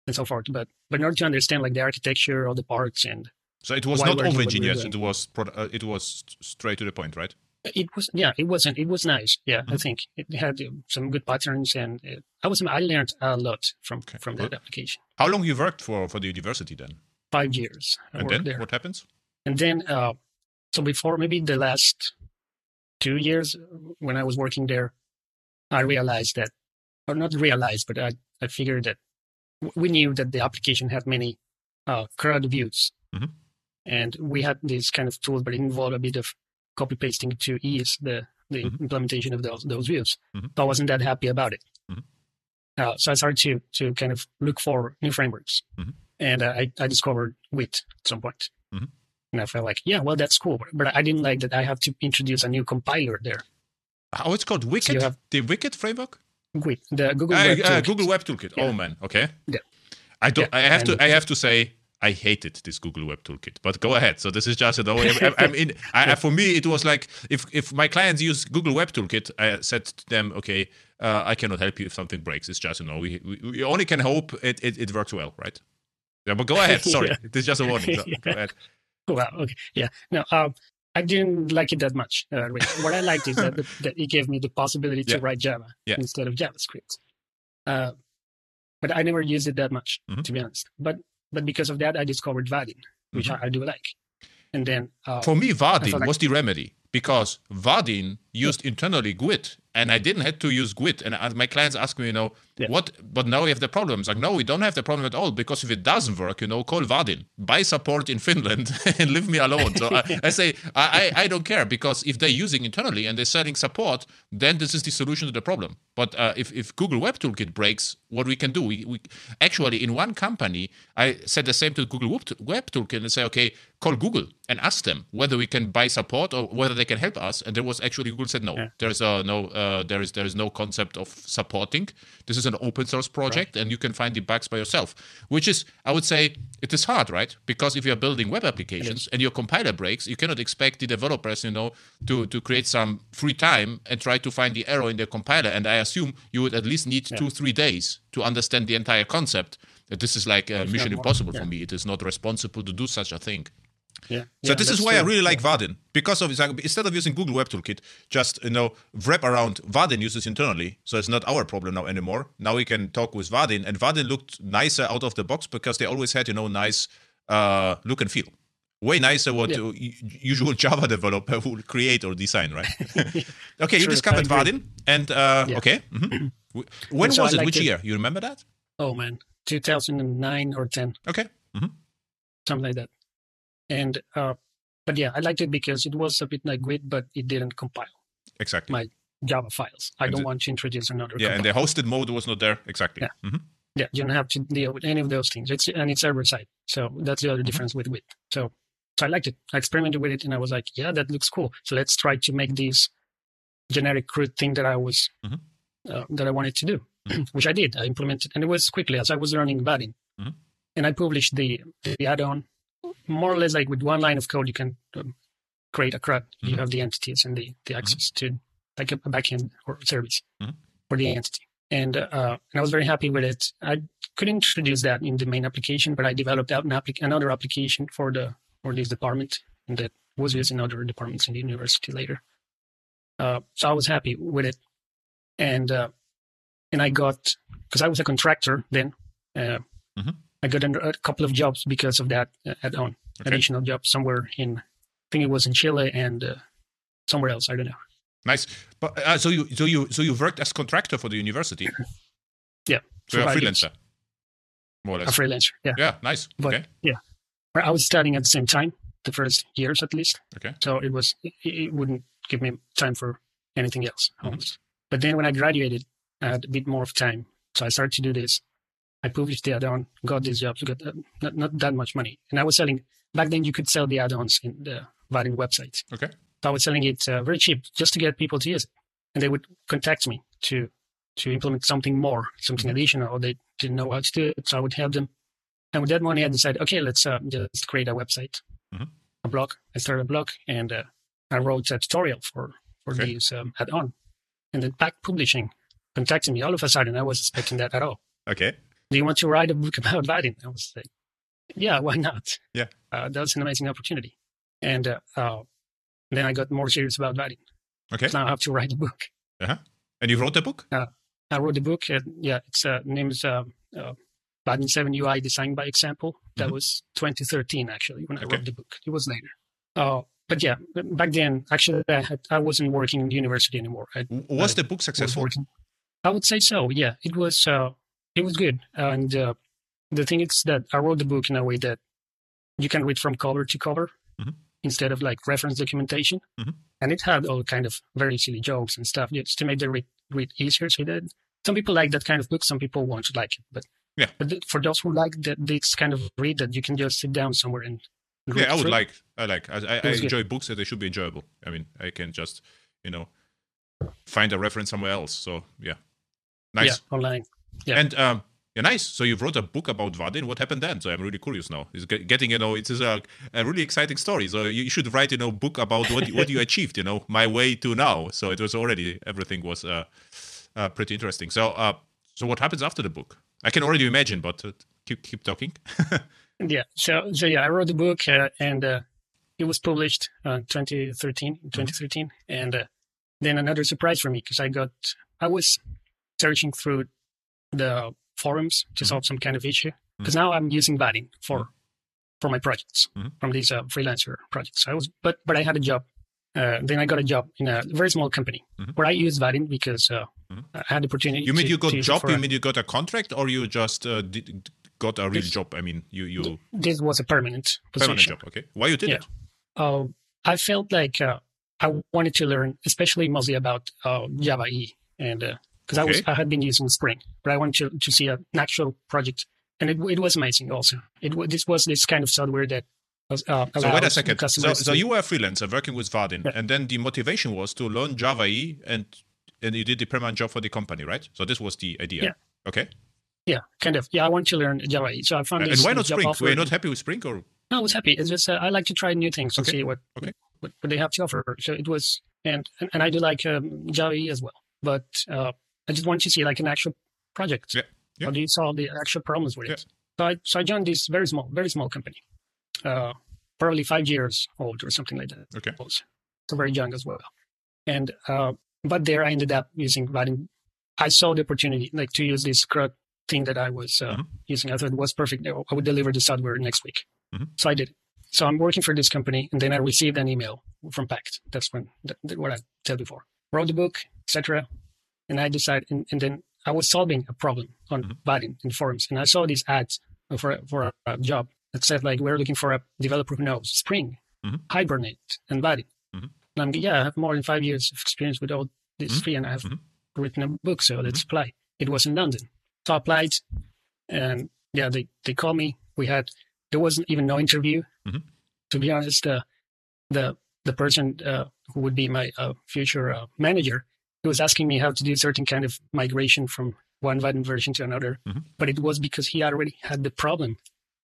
and so forth. But but in order to understand like the architecture of the parts, and So it was Why not over-engineered. It was pro- uh, it was straight to the point, right? it was yeah, it wasn't. It was nice. Yeah, I Mhm. think it had some good patterns, and it, I was I learned a lot from Okay, from that application. How long you worked for for the university then? Five years I And then there. what happens? And then, uh, so before maybe the last two years when I was working there, I realized that, or not realized, but I, I figured that we knew that the application had many uh, CRUD views. Mhm. And we had these kind of tools, but it involved a bit of copy pasting to ease the, the Mhm. implementation of those, those views. Mhm. So I wasn't that happy about it. Mhm. Uh, so I started to, to kind of look for new frameworks. Mhm. and uh, I, I discovered Gwt at some point. Mhm. And I felt like, yeah, well, that's cool. But I didn't like that I have to introduce a new compiler there. Oh, it's called? Wicket? have- the Wicket framework? Gwt, the Google Uh, Web uh, Toolkit. Google Web Toolkit. Yeah. Oh man, okay. Yeah. I don't. Yeah, I have and- to. I have to say. I hated this Google Web Toolkit, but go ahead. So this is just know, I, I'm in. I, For me, it was like if if my clients use Google Web Toolkit, I said to them, okay, uh, I cannot help you if something breaks. It's just you know, we we, we only can hope it, it, it works well, right? Yeah, but go ahead. Sorry, Yeah. this is just a warning. So Yeah. Go ahead. Wow. Okay. Yeah. No. Um, I didn't like it that much. Uh, really. what I liked is that, that it gave me the possibility to Yeah. write Java instead of JavaScript. Uh, but I never used it that much, Mhm. to be honest. But but because of that, I discovered Vaadin, which I, I do like. And then uh, For me, Vaadin felt like- was the remedy because Vaadin used internally Gwt, and I didn't have to use Gwt. And my clients ask me, you know, Yeah. what? But now we have the problems. Like, no, we don't have the problem at all because if it doesn't work, you know, call Vaadin, buy support in Finland, and leave me alone. So I, I say, I, I, I don't care because if they're using internally and they're selling support, then this is the solution to the problem. But uh, if, if Google Web Toolkit breaks, what we can do, we, we actually in one company, I said the same to Google Web Toolkit and say, okay, call Google and ask them whether we can buy support or whether they can help us. And there was actually Google said no. Yeah. There's uh, no uh, there is there is no concept of supporting. This is an open source project, and you can find the bugs by yourself. Which is, I would say, it is hard, right? Because if you're building web applications and your compiler breaks, you cannot expect the developers, you know, to to create some free time and try to find the error in their compiler. And I assume you would at least need two three days to understand the entire concept. That this is like uh, mission impossible Yeah. for me. It is not responsible to do such a thing. Yeah. So yeah, this is why I really like Vaadin because of like, instead of using Google Web Toolkit, just you know wrap around Vaadin uses internally, so it's not our problem now anymore. Now we can talk with Vaadin, and Vaadin looked nicer out of the box because they always had you know nice uh, look and feel, way nicer what Yeah. usual Java developer would create or design, right? okay, you discovered. Vaadin, and uh, Yeah. okay, mhm. W- when so was I it? Which it. year? You remember that? Oh man, 2009 or 10, Okay, something like that. And uh, but yeah, I liked it because it was a bit like Gwt, but it didn't compile exactly. My Java files. I And don't the- want to introduce another. yeah, and the hosted mode was not there. Exactly. Yeah. Mhm. Yeah, you don't have to deal with any of those things. It's and it's server side, so that's the other difference with Gwt. So, so I liked it. I experimented with it, and I was like, yeah, that looks cool. So let's try to make this generic CRUD thing that I was Mhm. uh, that I wanted to do, which I did. I implemented, and it was quickly as I was learning Vaadin, Mhm. and I published the the add-on more or less like with one line of code. You can um, create a CRUD. You Mhm. have the entities and the the access to like a backend or service Mhm. for the entity and uh, and I was very happy with it. I couldn't introduce that in the main application, but I developed out an applic- another application for the for this department, and that was used in other departments in the university later. Uh, so I was happy with it, and uh, and I got because I was a contractor then. Uh, Mhm. I got a, couple of jobs because of that uh, add-on, Okay. additional job somewhere in, I think it was in Chile and uh, somewhere else. I don't know. Nice. But uh, so you so you so you worked as contractor for the university. Yeah. So you're a five years. freelancer. More or less. A freelancer. Yeah. yeah. Nice. But okay. yeah, I was studying at the same time, the first years at least. Okay. So it was it, it wouldn't give me time for anything else Mm-hmm. But then when I graduated, I had a bit more of time, so I started to do this. I published the add-on, got these jobs, got uh, not not that much money, and I was selling. Back then, you could sell the add-ons in the Vaadin website. Okay. So I was selling it uh, very cheap just to get people to use it, and they would contact me to to implement something more, something additional, or they didn't know how to do it. So I would help them. And with that money, I decided, okay, let's uh, just create a website, Mhm. a blog. I started a blog, and uh, I wrote a tutorial for for Okay. these um, add-on. And then Packt Publishing contacted me all of a sudden. I wasn't expecting that at all. Okay. Do you want to write a book about Vaadin? I was like, yeah, why not? Yeah. Uh, that was an amazing opportunity. And uh, uh, then I got more serious about Vaadin. Okay. Now I have to write a book. And you wrote the book? I wrote the book. And yeah, its uh, name is uh, uh, 7 UI Design by Example. That Mhm. was 2013, actually, when I Okay. wrote the book. It was later. Uh, but yeah, back then, actually, I, had, I wasn't working in university anymore. I Was Uh, the book successful? I would say so. Yeah, it was. It was good. And uh, the thing is that I wrote the book in a way that you can read from cover to cover Mhm. instead of like reference documentation. Mhm. And it had all kind of very silly jokes and stuff just to make the read, read easier. So that some people like that kind of book, some people won't like it. But Yeah. But for those who like that, this kind of read that you can just sit down somewhere and. Yeah, I would through. like. I like. I, I, I was good. enjoy books, that they should be enjoyable. I mean, I can just, you know, find a reference somewhere else. So yeah, nice. Yeah, online. Yeah. And um, yeah, nice. So you wrote a book about Vaadin. What happened then? So I'm really curious now. It's getting, you know, it is a, a really exciting story. So you, should write, you know, book about what you- what you achieved. You know, my way to now. So it was already everything was uh, uh pretty interesting. So uh, so what happens after the book? I can already imagine, but uh, keep keep talking. Yeah. So, so yeah, I wrote the book uh, and uh, it was published uh, 2013, Mm-hmm. 2013. And uh, then another surprise for me because I got, I was searching through the forums to Mm-hmm. solve some kind of issue because now I'm using Vaadin for, Mhm. for my projects from these uh, freelancer projects. I was, but, but I had a job. Uh, then I got a job in a very small company where I used Vaadin because uh. I had the opportunity. You mean to, you got it job? You a- mean you got a contract, or you just uh, did, got a real This- job? I mean, you you this was a permanent position. permanent job. Okay, why you did Yeah. it? uh, I felt like uh, I wanted to learn, especially mostly about uh, Java E, and because I was I had been using Spring, but I wanted to, to see an actual project, and it, it was amazing. Also, it this was this kind of software that. Uh, So wait a second. So, so you were a freelancer working with Vaadin, Yeah. and then the motivation was to learn Java E, and and you did the permanent job for the company, right? So this was the idea. Yeah. Okay. yeah, kind of yeah. I want to learn Java E, so I found And, this and why not Spring? Were you not happy with Spring, or No, I was happy. It's just uh, I like to try new things and Okay. see what, Okay. what what they have to offer. So it was, and and, and I do like um, Java E as well, but uh, I just want to see like an actual project. Yeah. Yeah. How do you solve the actual problems with Yeah. it? So I so I joined this very small, very small company, uh, probably five years old or something like that. okay? So very young as well. And uh, but there I ended up using. I saw the opportunity like to use this CRUD thing that I was uh, Mhm. using. I thought it was perfect. I would deliver the software next week. Mhm. So I did. it. So I'm working for this company, and then I received an email from Packt. That's when that, that what I said before. Wrote the book, etc. And I decided, and, and then I was solving a problem on Mhm. Vaadin in forums, and I saw these ads for a- for a, job that said like we're looking for a developer who knows Spring, Mhm. Hibernate, and Vaadin. Mhm. And I'm yeah, I have more than five years of experience with all these three, and I have Mhm. written a book, so let's apply. It was in London, so I applied, and yeah, they they called me. We had there wasn't even no interview. To be honest, uh, the the person uh, who would be my uh, future uh, manager, he was asking me how to do certain kind of migration from one Vaadin version to another, Mhm. but it was because he already had the problem,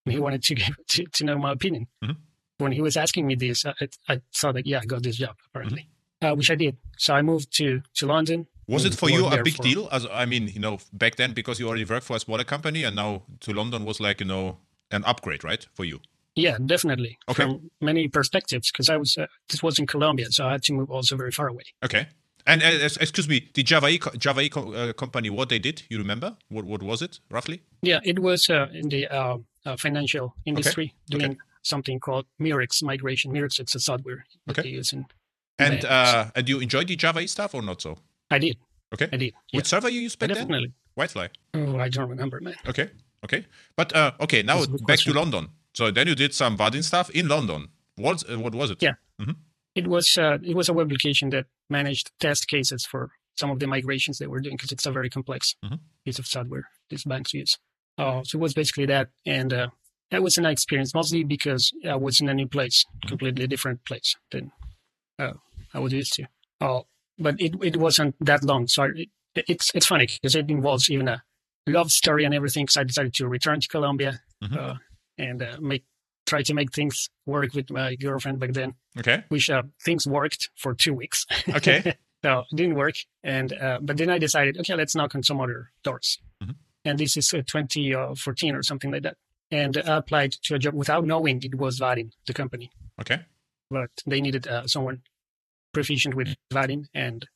and he wanted to to, to know my opinion. Mhm. When he was asking me this, I, I saw that yeah, I got this job apparently, Mm-hmm. uh, which I did. So I moved to to London. Was it for you a big for- deal? As I mean, you know, back then because you already worked for a smaller company, and now to London was like you know an upgrade, right, for you? Yeah, definitely. Okay. From many perspectives, because I was uh, this was in Colombia, so I had to move also very far away. Okay. And uh, excuse me, the Java E, Java E co- uh, company, what they did, you remember? What what was it roughly? Yeah, it was uh, in the uh, uh, financial industry doing something called Murex migration. Murex it's a software that Okay. they use in. And uh, and you enjoyed the Java E stuff or not so? I did. Okay. I did. Yeah, Which server you used back then? definitely. WildFly. Oh, I don't remember, man. Okay. Okay. But uh, okay, now That's a good back to. London. So then you did some Vaadin stuff in London. What uh, what was it? Yeah. It was uh, it was a web application that managed test cases for some of the migrations they were doing because it's a very complex Mhm. piece of software these banks use. Uh, so it was basically that, and uh, that was a nice experience, mostly because I was in a new place, completely different place than uh, I was used to. Uh, but it it wasn't that long, so I, it, it's it's funny because it involves even a love story and everything. So I decided to return to Colombia Mhm. uh, and uh, make try to make things work with my girlfriend back then Okay. which uh, things worked for two weeks. Okay. so it didn't work, and uh, but then I decided, okay, let's knock on some other doors. Mhm. And this is uh, 2014 or something like that. And I applied to a job without knowing it was Vaadin, the company, Okay. but they needed uh, someone proficient with Vaadin and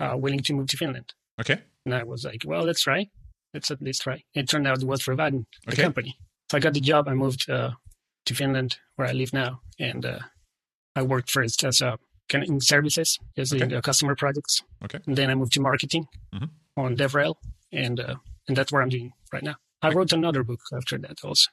uh, willing to move to Finland. Okay. And I was like, well, let's try. Let's at least try. It turned out it was for Vaadin, the Okay. company. So I got the job. I moved uh, to Finland, where I live now, and uh, I worked first as a kind of in services, doing Okay. uh, customer projects. Okay. And then I moved to marketing Mhm. on DevRel, and uh, and that's what I'm doing right now. I wrote another book after that also.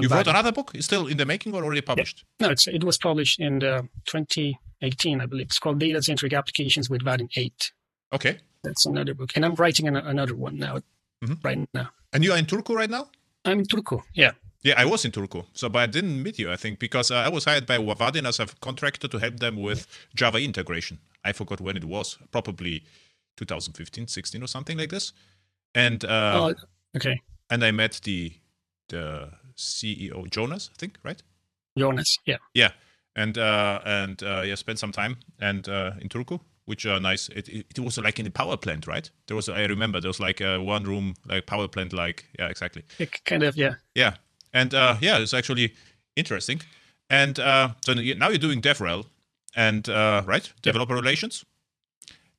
You wrote another book? It's still in the making or already published? No, it's, it was published in uh, 2018, I believe. It's called Data Centric Applications with Vaadin 8. Okay. That's another book, and I'm writing an, another one now, Mhm. right now. And you are in Turku right now? I'm in Turku. Yeah. Yeah, I was in Turku. So, but I didn't meet you, I think, because uh, I was hired by Vaadin as a contractor to help them with Java integration. I forgot when it was, probably 2015, 16 or something like this. And uh, oh, okay. And I met the the CEO Joonas, I think, right? Joonas, yeah. Yeah, and uh, and uh, yeah, spent some time and uh, in Turku, which are nice. It, it, it was like in the power plant, right? There was I remember there was like a one room like power plant, like yeah, exactly. It kind of yeah. Yeah, and uh, yeah, it's actually interesting. And uh, so now you're doing DevRel, and uh, right, developer relations.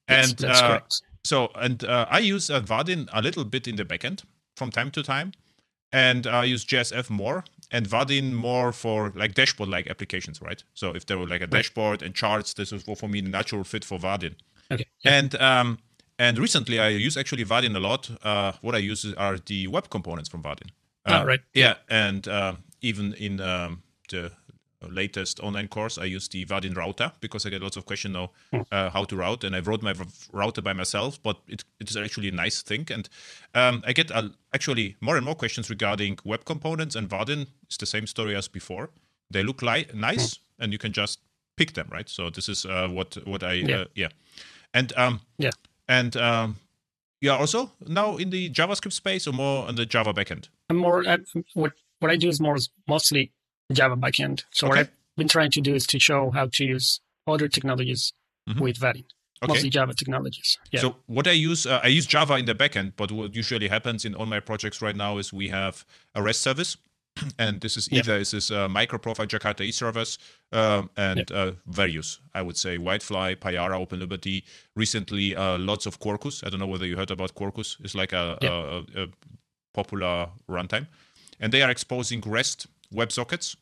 Yes, and that's uh, correct. so and uh, I use uh, Vaadin a little bit in the backend from time to time, and I use JSF more and Vaadin more for like dashboard like applications, right? So if there were like a dashboard and charts, this was for me the natural fit for Vaadin. Okay. And um, and recently I use actually Vaadin a lot. Uh, what I use are the web components from Vaadin. Uh, oh, right. Yeah, and uh, even in um, the latest online course, I use the Vaadin router because I get lots of questions now uh, how to route, and I wrote my router by myself. But it, it is actually a nice thing, and um, I get uh, actually more and more questions regarding web components. And Vaadin is the same story as before. They look li- nice, and you can just pick them, right? So this is uh, what what I Yeah. uh, yeah, and um, Yeah. and um, you are also now in the JavaScript space or more on the Java backend. I'm more uh, what what I do is more mostly Java backend. So what I've been trying to do is to show how to use other technologies Mhm. with Vaadin, Okay. mostly Java technologies. Yeah. So what I use, uh, I use Java in the backend, but what usually happens in all my projects right now is we have a REST service, and this is Yeah. either this is a microprofile Jakarta e service um, and uh, various, I would say, WildFly, Payara, Open Liberty. Recently, uh, lots of Quarkus. I don't know whether you heard about Quarkus. It's like a, a, a, a popular runtime, and they are exposing REST WebSockets.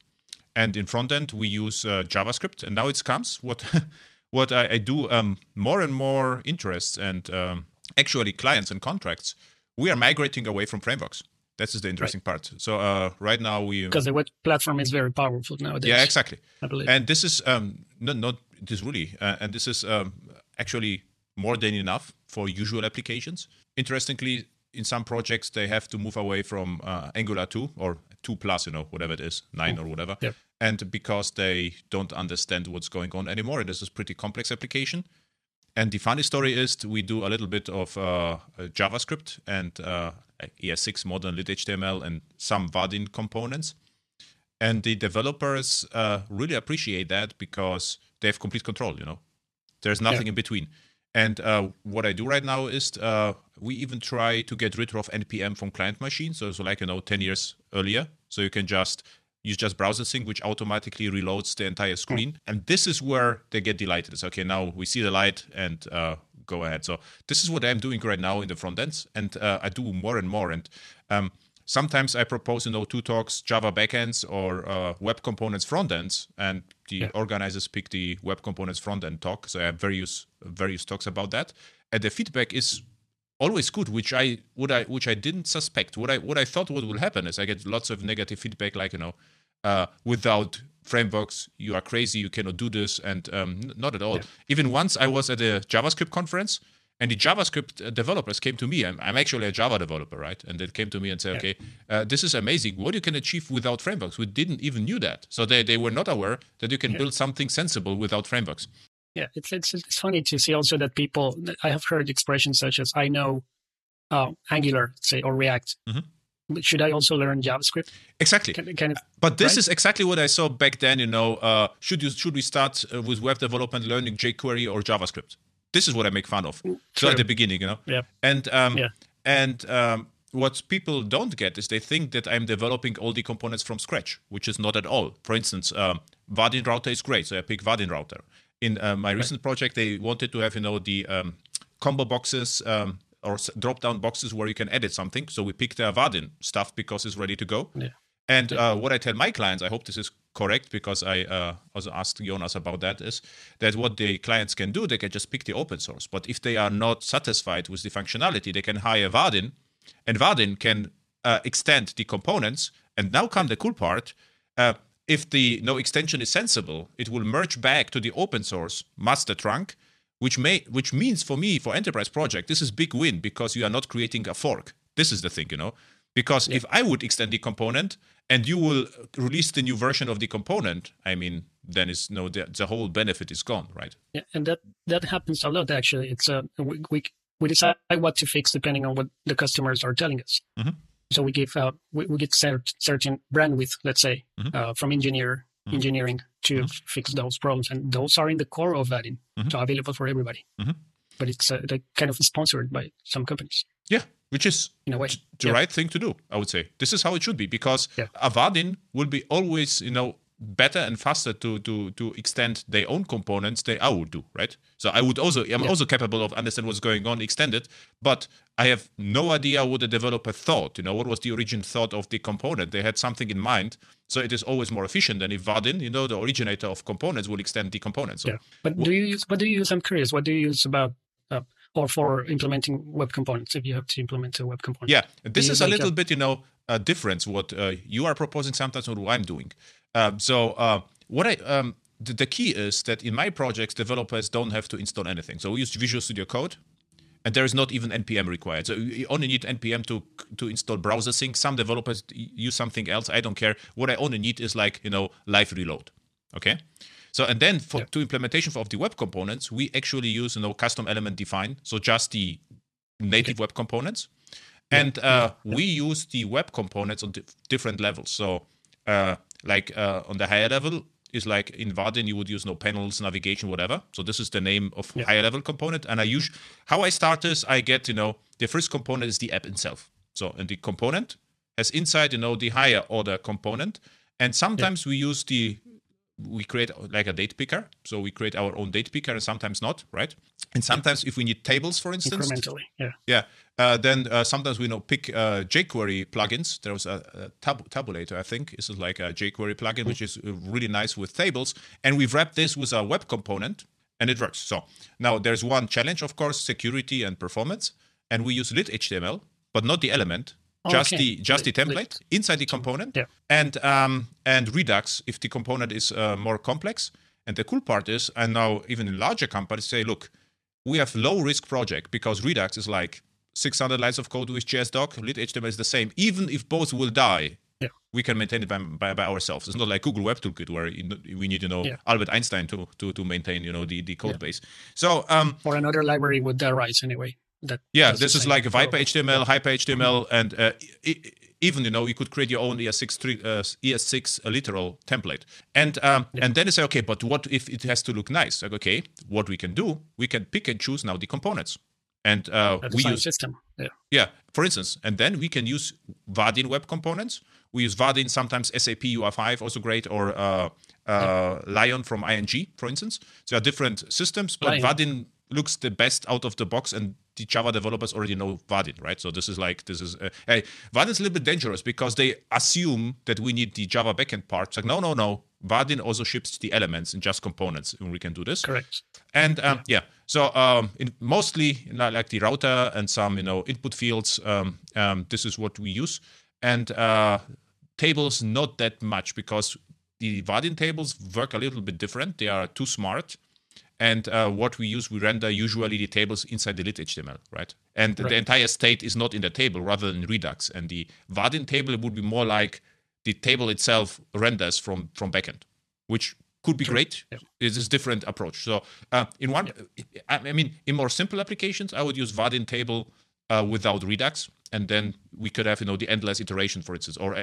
And in front end, we use uh, JavaScript. And now it comes what what I, I do um, more and more interests and um, actually clients and contracts. We are migrating away from frameworks. That is the interesting part. So uh, right now we because the web platform is very powerful nowadays. yeah exactly. I believe. And this is um, not not it is really uh, and this is um, actually more than enough for usual applications. Interestingly, in some projects they have to move away from uh, Angular 2 or 2 plus, you know, whatever it is, 9 or whatever. Yep. And because they don't understand what's going on anymore, this is pretty complex application. And the funny story is we do a little bit of uh, JavaScript and uh, ES6 modern lit HTML and some Vaadin components. And the developers uh, really appreciate that because they have complete control, you know. There's nothing in between. And uh, what I do right now is uh, we even try to get rid of NPM from client machines. So, so like, you know, 10 years earlier. So you can just use just browser sync, which automatically reloads the entire screen. And this is where they get delighted. It's okay, now we see the light and uh, go ahead. So this is what I'm doing right now in the front ends. And uh, I do more and more. And um, sometimes I propose, you know, two talks, Java backends or uh, web components front ends. And the Yeah. organizers pick the web components front end talk. So I have various various talks about that. And the feedback is always good, which I would I which I didn't suspect. What I what I thought what will happen is I get lots of negative feedback, like you know, uh, without frameworks you are crazy, you cannot do this, and um, not at all. Even once I was at a JavaScript conference. And the JavaScript uh, developers came to me. I'm, I'm actually a Java developer, right? And they came to me and said, "Okay, uh, this is amazing. What you can achieve without frameworks. We didn't even knew that. So they, they were not aware that you can build something sensible without frameworks. Yeah, it's, it's it's funny to see also that people. I have heard expressions such as "I know uh, Angular," say, or React. Mhm. But Should I also learn JavaScript? Exactly. Kind, kind of. But this Right? is exactly what I saw back then. You know, uh, should you should we start uh, with web development learning jQuery or JavaScript? This is what I make fun of. So at the beginning, you know, Yeah. and um, Yeah. and um, what people don't get is they think that I'm developing all the components from scratch, which is not at all. For instance, um, Vaadin router is great, so I pick Vaadin router. In uh, my recent project, they wanted to have you know the um, combo boxes. Um, or drop down boxes where you can edit something. So we picked the Vaadin stuff because it's ready to go. Yeah. And uh, what I tell my clients, I hope this is correct because I uh, also asked Joonas about that, is that what the clients can do, they can just pick the open source. But if they are not satisfied with the functionality, they can hire Vaadin, and Vaadin can uh, extend the components. And now come the cool part. Uh, if the no extension is sensible, it will merge back to the open source master trunk, which may which means for me for enterprise project this is big win because you are not creating a fork. This is the thing, you know. Because if I would extend the component and you will release the new version of the component, I mean, then it's no the, the whole benefit is gone, right? Yeah, and that that happens a lot actually. It's a we we, we decide what to fix depending on what the customers are telling us. Mhm. So we give uh, we, we get cert- certain bandwidth, let's say, Mhm. uh, from engineer Mhm. engineering to Mhm. f- fix those problems, and those are in the core of Vaadin, Mhm. so available for everybody. Mhm. But it's uh, like kind of sponsored by some companies Yeah, which is in a way. the Yeah. right thing to do, I would say. This is how it should be because Yeah. Avadin will be always, you know, better and faster to to to extend their own components than I would do, right? So I would also I'm Yeah. also capable of understand what's going on, extend it, but I have no idea what the developer thought. You know, what was the origin thought of the component? They had something in mind, so it is always more efficient than if Vaadin, you know, the originator of components, will extend the components. So Yeah. But do you use what do you use? I'm curious. What do you use about uh, or for implementing web components if you have to implement a web component? Yeah, this is a little bit, you know, a difference what uh, you are proposing sometimes and what I'm doing. Um, so uh, what I um, the, the key is that in my projects, developers don't have to install anything. So we use Visual Studio Code, and there is not even npm required. So you only need npm to to install browser sync. Some developers use something else. I don't care. What I only need is like you know live reload. Okay. So and then for Yeah. to implementation of the web components, we actually use you know custom element define. So just the native web components, and uh, we use the web components on dif- different levels. So uh, like uh, on the higher level is like in Vaadin you would use no panels, navigation, whatever. So this is the name of Yeah. higher level component. And I use how I start this. I get you know the first component is the app itself. So and the component has inside you know the higher order component, and sometimes we use the we create like a date picker. So we create our own date picker and sometimes not, right? And sometimes if we need tables, for instance, incrementally. Yeah. yeah. Uh, then uh, sometimes we know pick uh, jQuery plugins. There was a, a tab- tabulator, I think. This is like a jQuery plugin, which is uh, really nice with tables. And we've wrapped this with a web component, and it works. So now there's one challenge, of course, security and performance. And we use lit HTML, but not the element, just Okay. the just the template inside the component. Yeah. And um, and Redux if the component is uh, more complex. And the cool part is, and now even in larger companies say, look, we have low risk project because Redux is like 600 lines of code with JSDoc. Lit HTML is the same. Even if both will die, Yeah. we can maintain it by, by, by ourselves. It's not like Google Web Toolkit where we need, you know, Yeah. Albert Einstein to, to, to maintain, you know, the, the code base. So, um, Or another library would arise anyway. That yeah, this is like Viper HTML, Hyper HTML, and uh, e- even you know you could create your own ES6 three, uh, ES6 literal template, and um, and then you say, okay, but what if it has to look nice? Like, okay, what we can do, we can pick and choose now the components, and uh, we use system. Yeah. yeah, for instance, and then we can use Vaadin web components. We use Vaadin sometimes SAP UI5 also great, or uh, uh, Lion from ING, for instance. There are different systems, but Lion. Vaadin looks the best out of the box, and the Java developers already know Vaadin, right? So this is like this is uh, hey, Vaadin is a little bit dangerous because they assume that we need the Java backend part. It's like no, no, no. Vaadin also ships the elements and just components, and we can do this. Correct. And um, yeah, so um, in mostly like the router and some you know input fields. Um, um, this is what we use, and uh, tables not that much because the Vaadin tables work a little bit different. They are too smart, and uh, what we use, we render usually the tables inside the lit HTML, right? And the entire state is not in the table, rather than Redux. And the Vaadin table would be more like the table itself renders from from backend, which could be great. Yeah. It's a different approach. So uh, in one, I I mean, in more simple applications, I would use Vaadin table uh, without Redux, and then we could have you know the endless iteration, for instance, or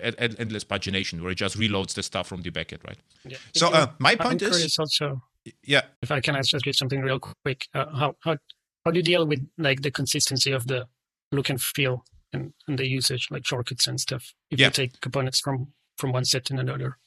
endless pagination, where it just reloads the stuff from the backend, right? Yeah. So uh, my I'm point is, curious also yeah, if I can ask you something real quick. Uh, how how how do you deal with like the consistency of the look and feel and, and the usage, like shortcuts and stuff? If Yeah. you take components from from one set to another.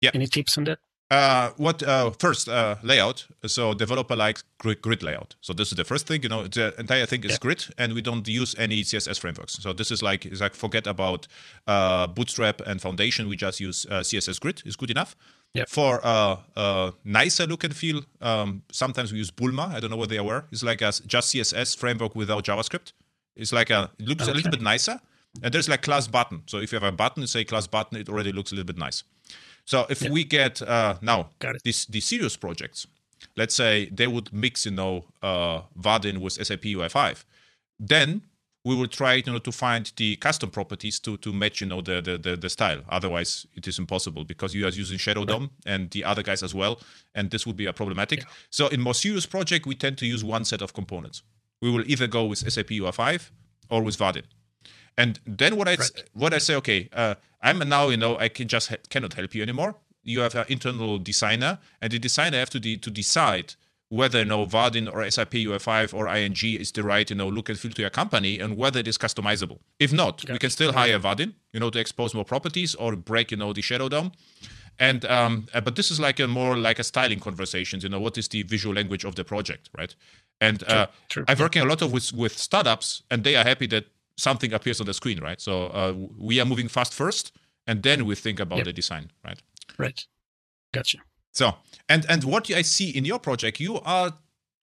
Yeah. Any tips on that? Uh, what uh, first uh, layout? So developer likes grid, grid layout. So this is the first thing. You know, the entire thing is Yeah. grid, and we don't use any CSS frameworks. So this is like is like forget about uh, Bootstrap and Foundation. We just use uh, CSS grid. is good enough. Yeah. For uh, uh, nicer look and feel, um, sometimes we use Bulma. I don't know what they are. aware. It's like a just CSS framework without JavaScript. It's like a it looks a little bit nicer. And there's like class button. So if you have a button, say class button, it already looks a little bit nice. So if we get uh, now these these serious projects, let's say they would mix, you know, uh, Vaadin with SAP UI5, then we will try you know to find the custom properties to to match you know the the the, the style otherwise it is impossible because you are using shadow dom and the other guys as well and this would be a problematic Yeah. so in more serious project we tend to use one set of components we will either go with sap ui5 or with Vaadin. and then what i Right. what i say okay uh, i'm now you know i can just ha- cannot help you anymore you have an internal designer and the designer have to de- to decide whether you know Vaadin or SAP UI5 or ING is the right you know look and feel to your company and whether it is customizable. If not, we can still hire Vaadin, you know, to expose more properties or break you know the shadow DOM. And um, uh, but this is like a more like a styling conversations. You know, what is the visual language of the project, right? And uh, true. I'm working a lot of with with startups, and they are happy that something appears on the screen, right? So uh, we are moving fast first, and then we think about Yep. the design, right? Right. Gotcha. So, and and what I see in your project, you are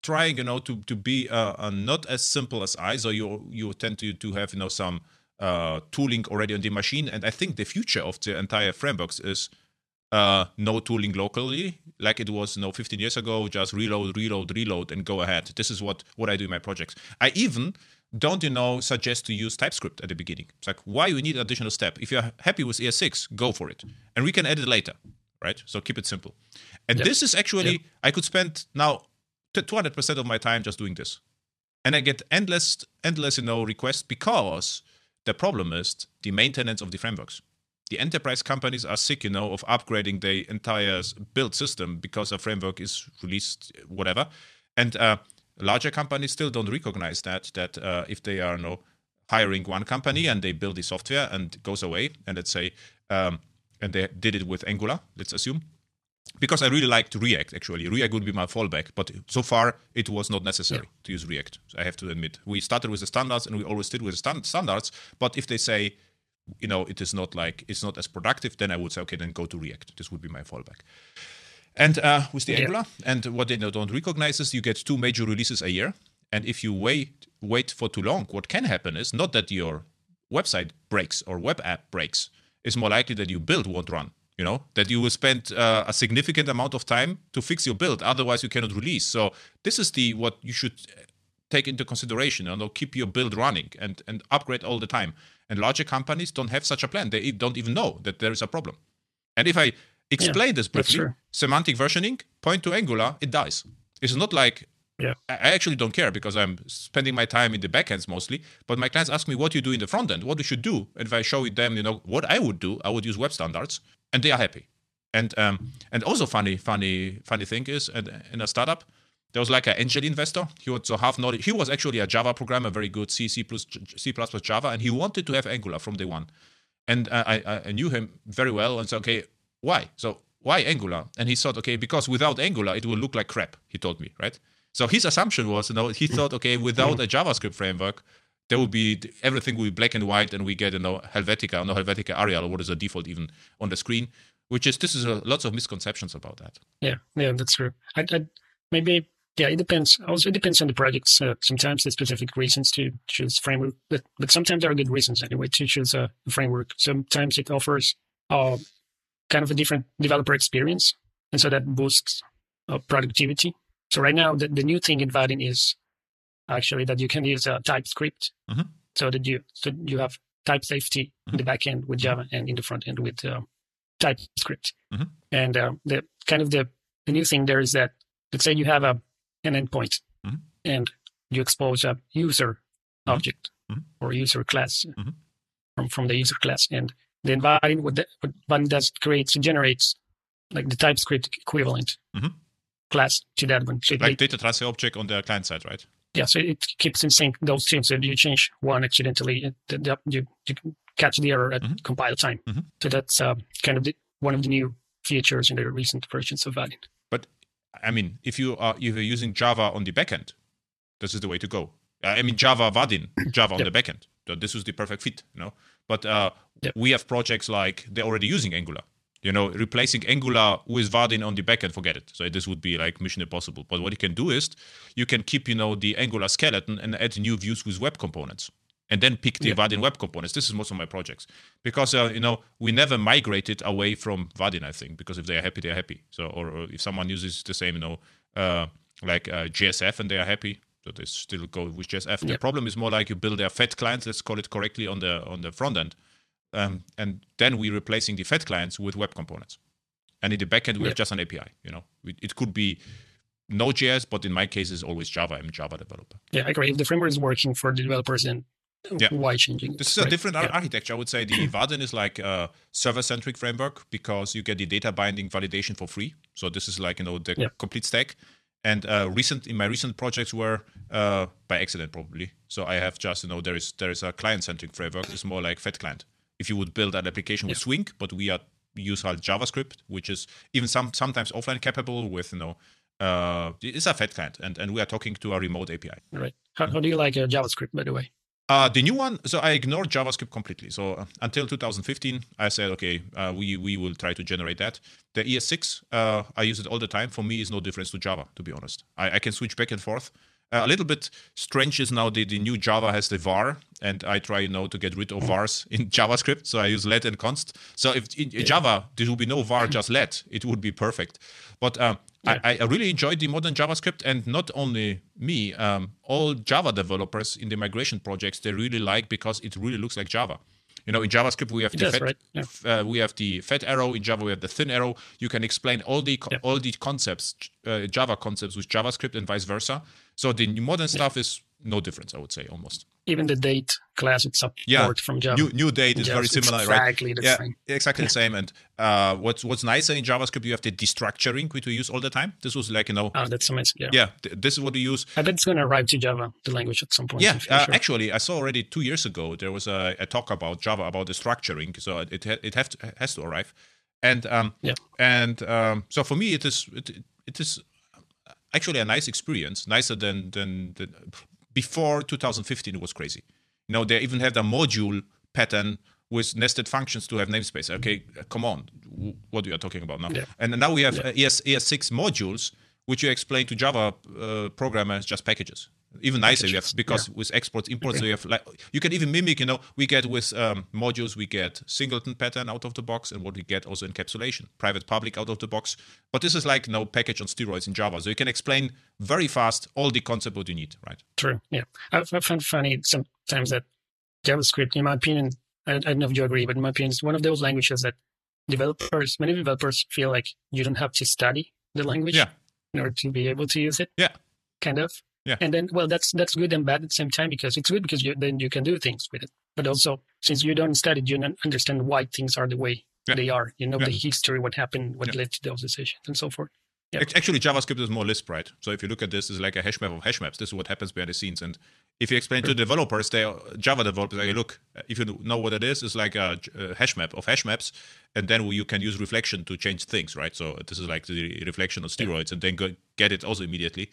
trying, you know, to to be uh, uh, not as simple as I. So you you tend to to have you know some uh, tooling already on the machine, and I think the future of the entire frameworks is uh, no tooling locally, like it was you know 15 years ago. Just reload, reload, reload, and go ahead. This is what what I do in my projects. I even don't you know suggest to use TypeScript at the beginning. It's like why you need additional step. If you're happy with ES6, go for it, and we can edit later, right? So keep it simple. And Yep. this is actually Yep. I could spend now 200% of my time just doing this, and I get endless endless you know requests because the problem is the maintenance of the frameworks the enterprise companies are sick, you know, of upgrading their entire build system because a framework is released, whatever. And uh, larger companies still don't recognize that that uh, if they are, you know, hiring one company and they build the software and it goes away, and let's say, um, and they did it with Angular, let's assume, because I really liked React. Actually, React would be my fallback, but so far it was not necessary to use React. I have to admit, we started with the standards and we always did with the stan- standards. But if they say, you know, it is not like it's not as productive, then I would say, okay, then go to React. This would be my fallback. And uh, with the Yeah. Angular, and what they don't recognize is you get two major releases a year. And if you wait wait for too long, what can happen is not that your website breaks or web app breaks. It's more likely that your build won't run. You know that you will spend uh, a significant amount of time to fix your build. Otherwise, you cannot release. So this is the what you should take into consideration. You know, keep your build running and and upgrade all the time. And larger companies don't have such a plan. They don't even know that there is a problem. And if I explain this briefly, semantic versioning, point to Angular, it dies. It's not like Yeah. I actually don't care because I'm spending my time in the backends mostly. But my clients ask me what you do in the front end, what we should do. And if I show them, you know, what I would do, I would use web standards, and they are happy. And um, and also funny, funny, funny thing is, in a startup, there was like an angel investor. He was so half knowledge. He was actually a Java programmer, very good C, C plus C plus plus Java, and he wanted to have Angular from day one. And I, I I knew him very well, and said, okay, why? So why Angular? And he thought, okay, because without Angular, it will look like crap. He told me, right? So his assumption was, you know, he thought, okay, without a JavaScript framework, there will be everything will be black and white, and we get, you know, Helvetica, no Helvetica Arial, or what is the default even on the screen? Which is this is a, lots of misconceptions about that. Yeah, yeah, that's true. I, I maybe yeah, it depends. Also, it depends on the projects. Uh, sometimes there's specific reasons to choose framework, but but sometimes there are good reasons anyway to choose a framework. Sometimes it offers uh, kind of a different developer experience, and so that boosts uh, productivity. So right now, the, the new thing in Vaadin is actually that you can use uh, TypeScript, Mhm. so that you so you have type safety in the back end with Java and in the front end with uh, TypeScript. Mhm. And uh, the kind of the, the new thing there is that let's say you have a an endpoint Mhm. and you expose a user object or user class from from the user class, and then Vaadin what, the, what Vaadin does creates and generates like the TypeScript equivalent. Class to that one. So it Like data transfer object on the client side, right? yeah, so it keeps in sync those two. So if you change one accidentally, the, the, you, you catch the error at Mhm. compile time. Mhm. So that's uh, kind of the, one of the new features in the recent versions of Vaadin. But I mean, if you are if you're using Java on the backend, this is the way to go. Uh, I mean, Java Vaadin, Java on Yep. the backend. So this is the perfect fit, you know. But uh, Yep. we have projects like they're already using Angular. You know, replacing Angular with Vaadin on the backend, forget it. So this would be like mission impossible. But what you can do is you can keep, you know, the Angular skeleton and add new views with web components. And then pick the Yeah. Vaadin web components. This is most of my projects because uh, you know we never migrated away from Vaadin. I think because if they are happy, they are happy. So or, or if someone uses the same, you know, uh, like uh, JSF and they are happy, So they still go with JSF. The problem is more like you build a Fed client, let's call it correctly on the on the front end, um, and then we're replacing the Fed clients with web components. And in the backend, we Yeah. have just an API. You know, it, it could be Node.js, but in my case, it's always Java. I'm a Java developer. Yeah, I agree. If the framework is working for the developers, then Yeah. why changing? This is a different Yeah. architecture. I would say the Vaadin is like a server-centric framework because you get the data binding validation for free. So this is like you know the Yeah. complete stack. And uh, recent in my recent projects were uh, by accident probably. So I have just you know there is there is a client-centric framework. It's more like Fed client. If you would build an application with Swing, but we are use halt JavaScript, which is even some sometimes offline capable with you know uh, it's a fat client, and and we are talking to a remote API. Right. How, how do you like uh, JavaScript, by the way? Uh, the new one, so I ignored JavaScript completely. So uh, until 2015, I said, okay, uh, we we will try to generate that. The ES6, uh, I use it all the time. For me, is no difference to Java, to be honest. I, I can switch back and forth. Uh, a little bit strange is now the, the new Java has the var, and I try you know to get rid of vars in JavaScript. So I use let and const. So if in Java there would be no var, just let, it would be perfect. But um, Yeah. I, I really enjoyed the modern JavaScript, and not only me, um, all Java developers in the migration projects they really like because it really looks like Java. You know, in JavaScript we have It the does, fat, right? Yeah. uh, we have the fat arrow. In Java we have the thin arrow. You can explain all the co- Yeah. all the concepts, uh, Java concepts with JavaScript and vice versa. So the new modern stuff is no difference, I would say, almost. Even the date class it's support Yeah, from Java. New new date is Yes, very similar, right? exactly the yeah, same. exactly the same. And uh, what's what's nicer in JavaScript, you have the destructuring, which we use all the time. This was like you know, Oh, that's amazing. Yeah. yeah, th- this is what we use. I bet it's going to arrive to Java, the language, at some point. Yeah, uh, actually, I saw already two years ago there was a, a talk about Java about destructuring, so it ha- it have to, has to arrive, and um, Yeah. and um, so for me it is it, it is actually a nice experience, nicer than than, than before 2015. It was crazy. You know, they even had a module pattern with nested functions to have namespace. Okay, come on, what are you talking about now? Yeah. And now we have uh, ES ES6 modules, which you explain to Java uh, programmers just packages. Even nicer, you have Packages, because with exports, imports, you have like you can even mimic. You know, we get with um, modules, we get singleton pattern out of the box, and what we get also encapsulation, private public out of the box. But this is like no package on steroids in Java, so you can explain very fast all the concept what you need, right? True. Yeah. I, I find funny sometimes that JavaScript, in my opinion, I, I don't know if you agree, but in my opinion, it's one of those languages that developers, many developers feel like you don't have to study the language Yeah. in order to be able to use it. Yeah. Kind of. Yeah. And then, well, that's that's good and bad at the same time because it's good because you, then you can do things with it. But also, since you don't study, you don't understand why things are the way Yeah. they are. You know Yeah. the history, what happened, what Yeah. led to those decisions, and so forth. Yeah. Actually, JavaScript is more Lisp, right? So if you look at this, it's like a hash map of hash maps. This is what happens behind the scenes. And if you explain to developers, they Java developers, like, look, if you know what it is, it's like a, hash map of hash maps, and then you can use reflection to change things, right? So this is like the reflection on steroids, and then go, get it also immediately.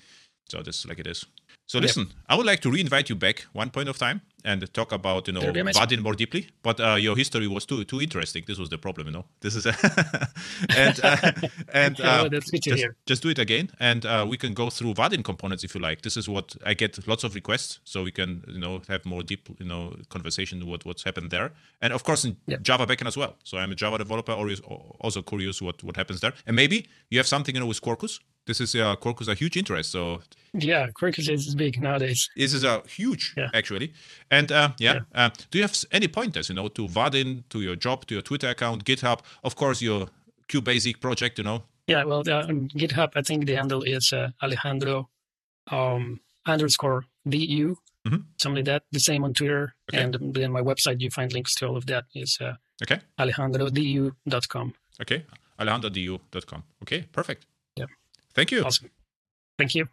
So this is like it is. So listen, I would like to re-invite you back one point of time and talk about you know That'd be amazing. Vaadin more deeply. But uh, your history was too too interesting. This was the problem, you know. This is and uh, and uh, that's good to just, just do it again, and uh, we can go through Vaadin components if you like. This is what I get lots of requests, so we can you know have more deep you know conversation what what's happened there, and of course in Yeah. Java backend as well. So I'm a Java developer, always also curious what what happens there, and maybe you have something you know with Quarkus. This is uh, Quarkus a huge interest, so Yeah, Quarkus is big nowadays. this is a huge Yeah. actually. And uh, yeah, Uh, do you have any pointers, you know, to Vaadin, to your job, to your Twitter account, GitHub, of course your QBasic project, you know? Yeah, well, uh, on GitHub, I think the handle is uh, Alejandro um, underscore DU, Mhm. something like that. The same on Twitter. Okay. And then my website, you find links to all of that, is uh, Okay, alejandrodu.com. okay, alejandrodu.com. Okay, perfect. Thank you. Awesome. Thank you.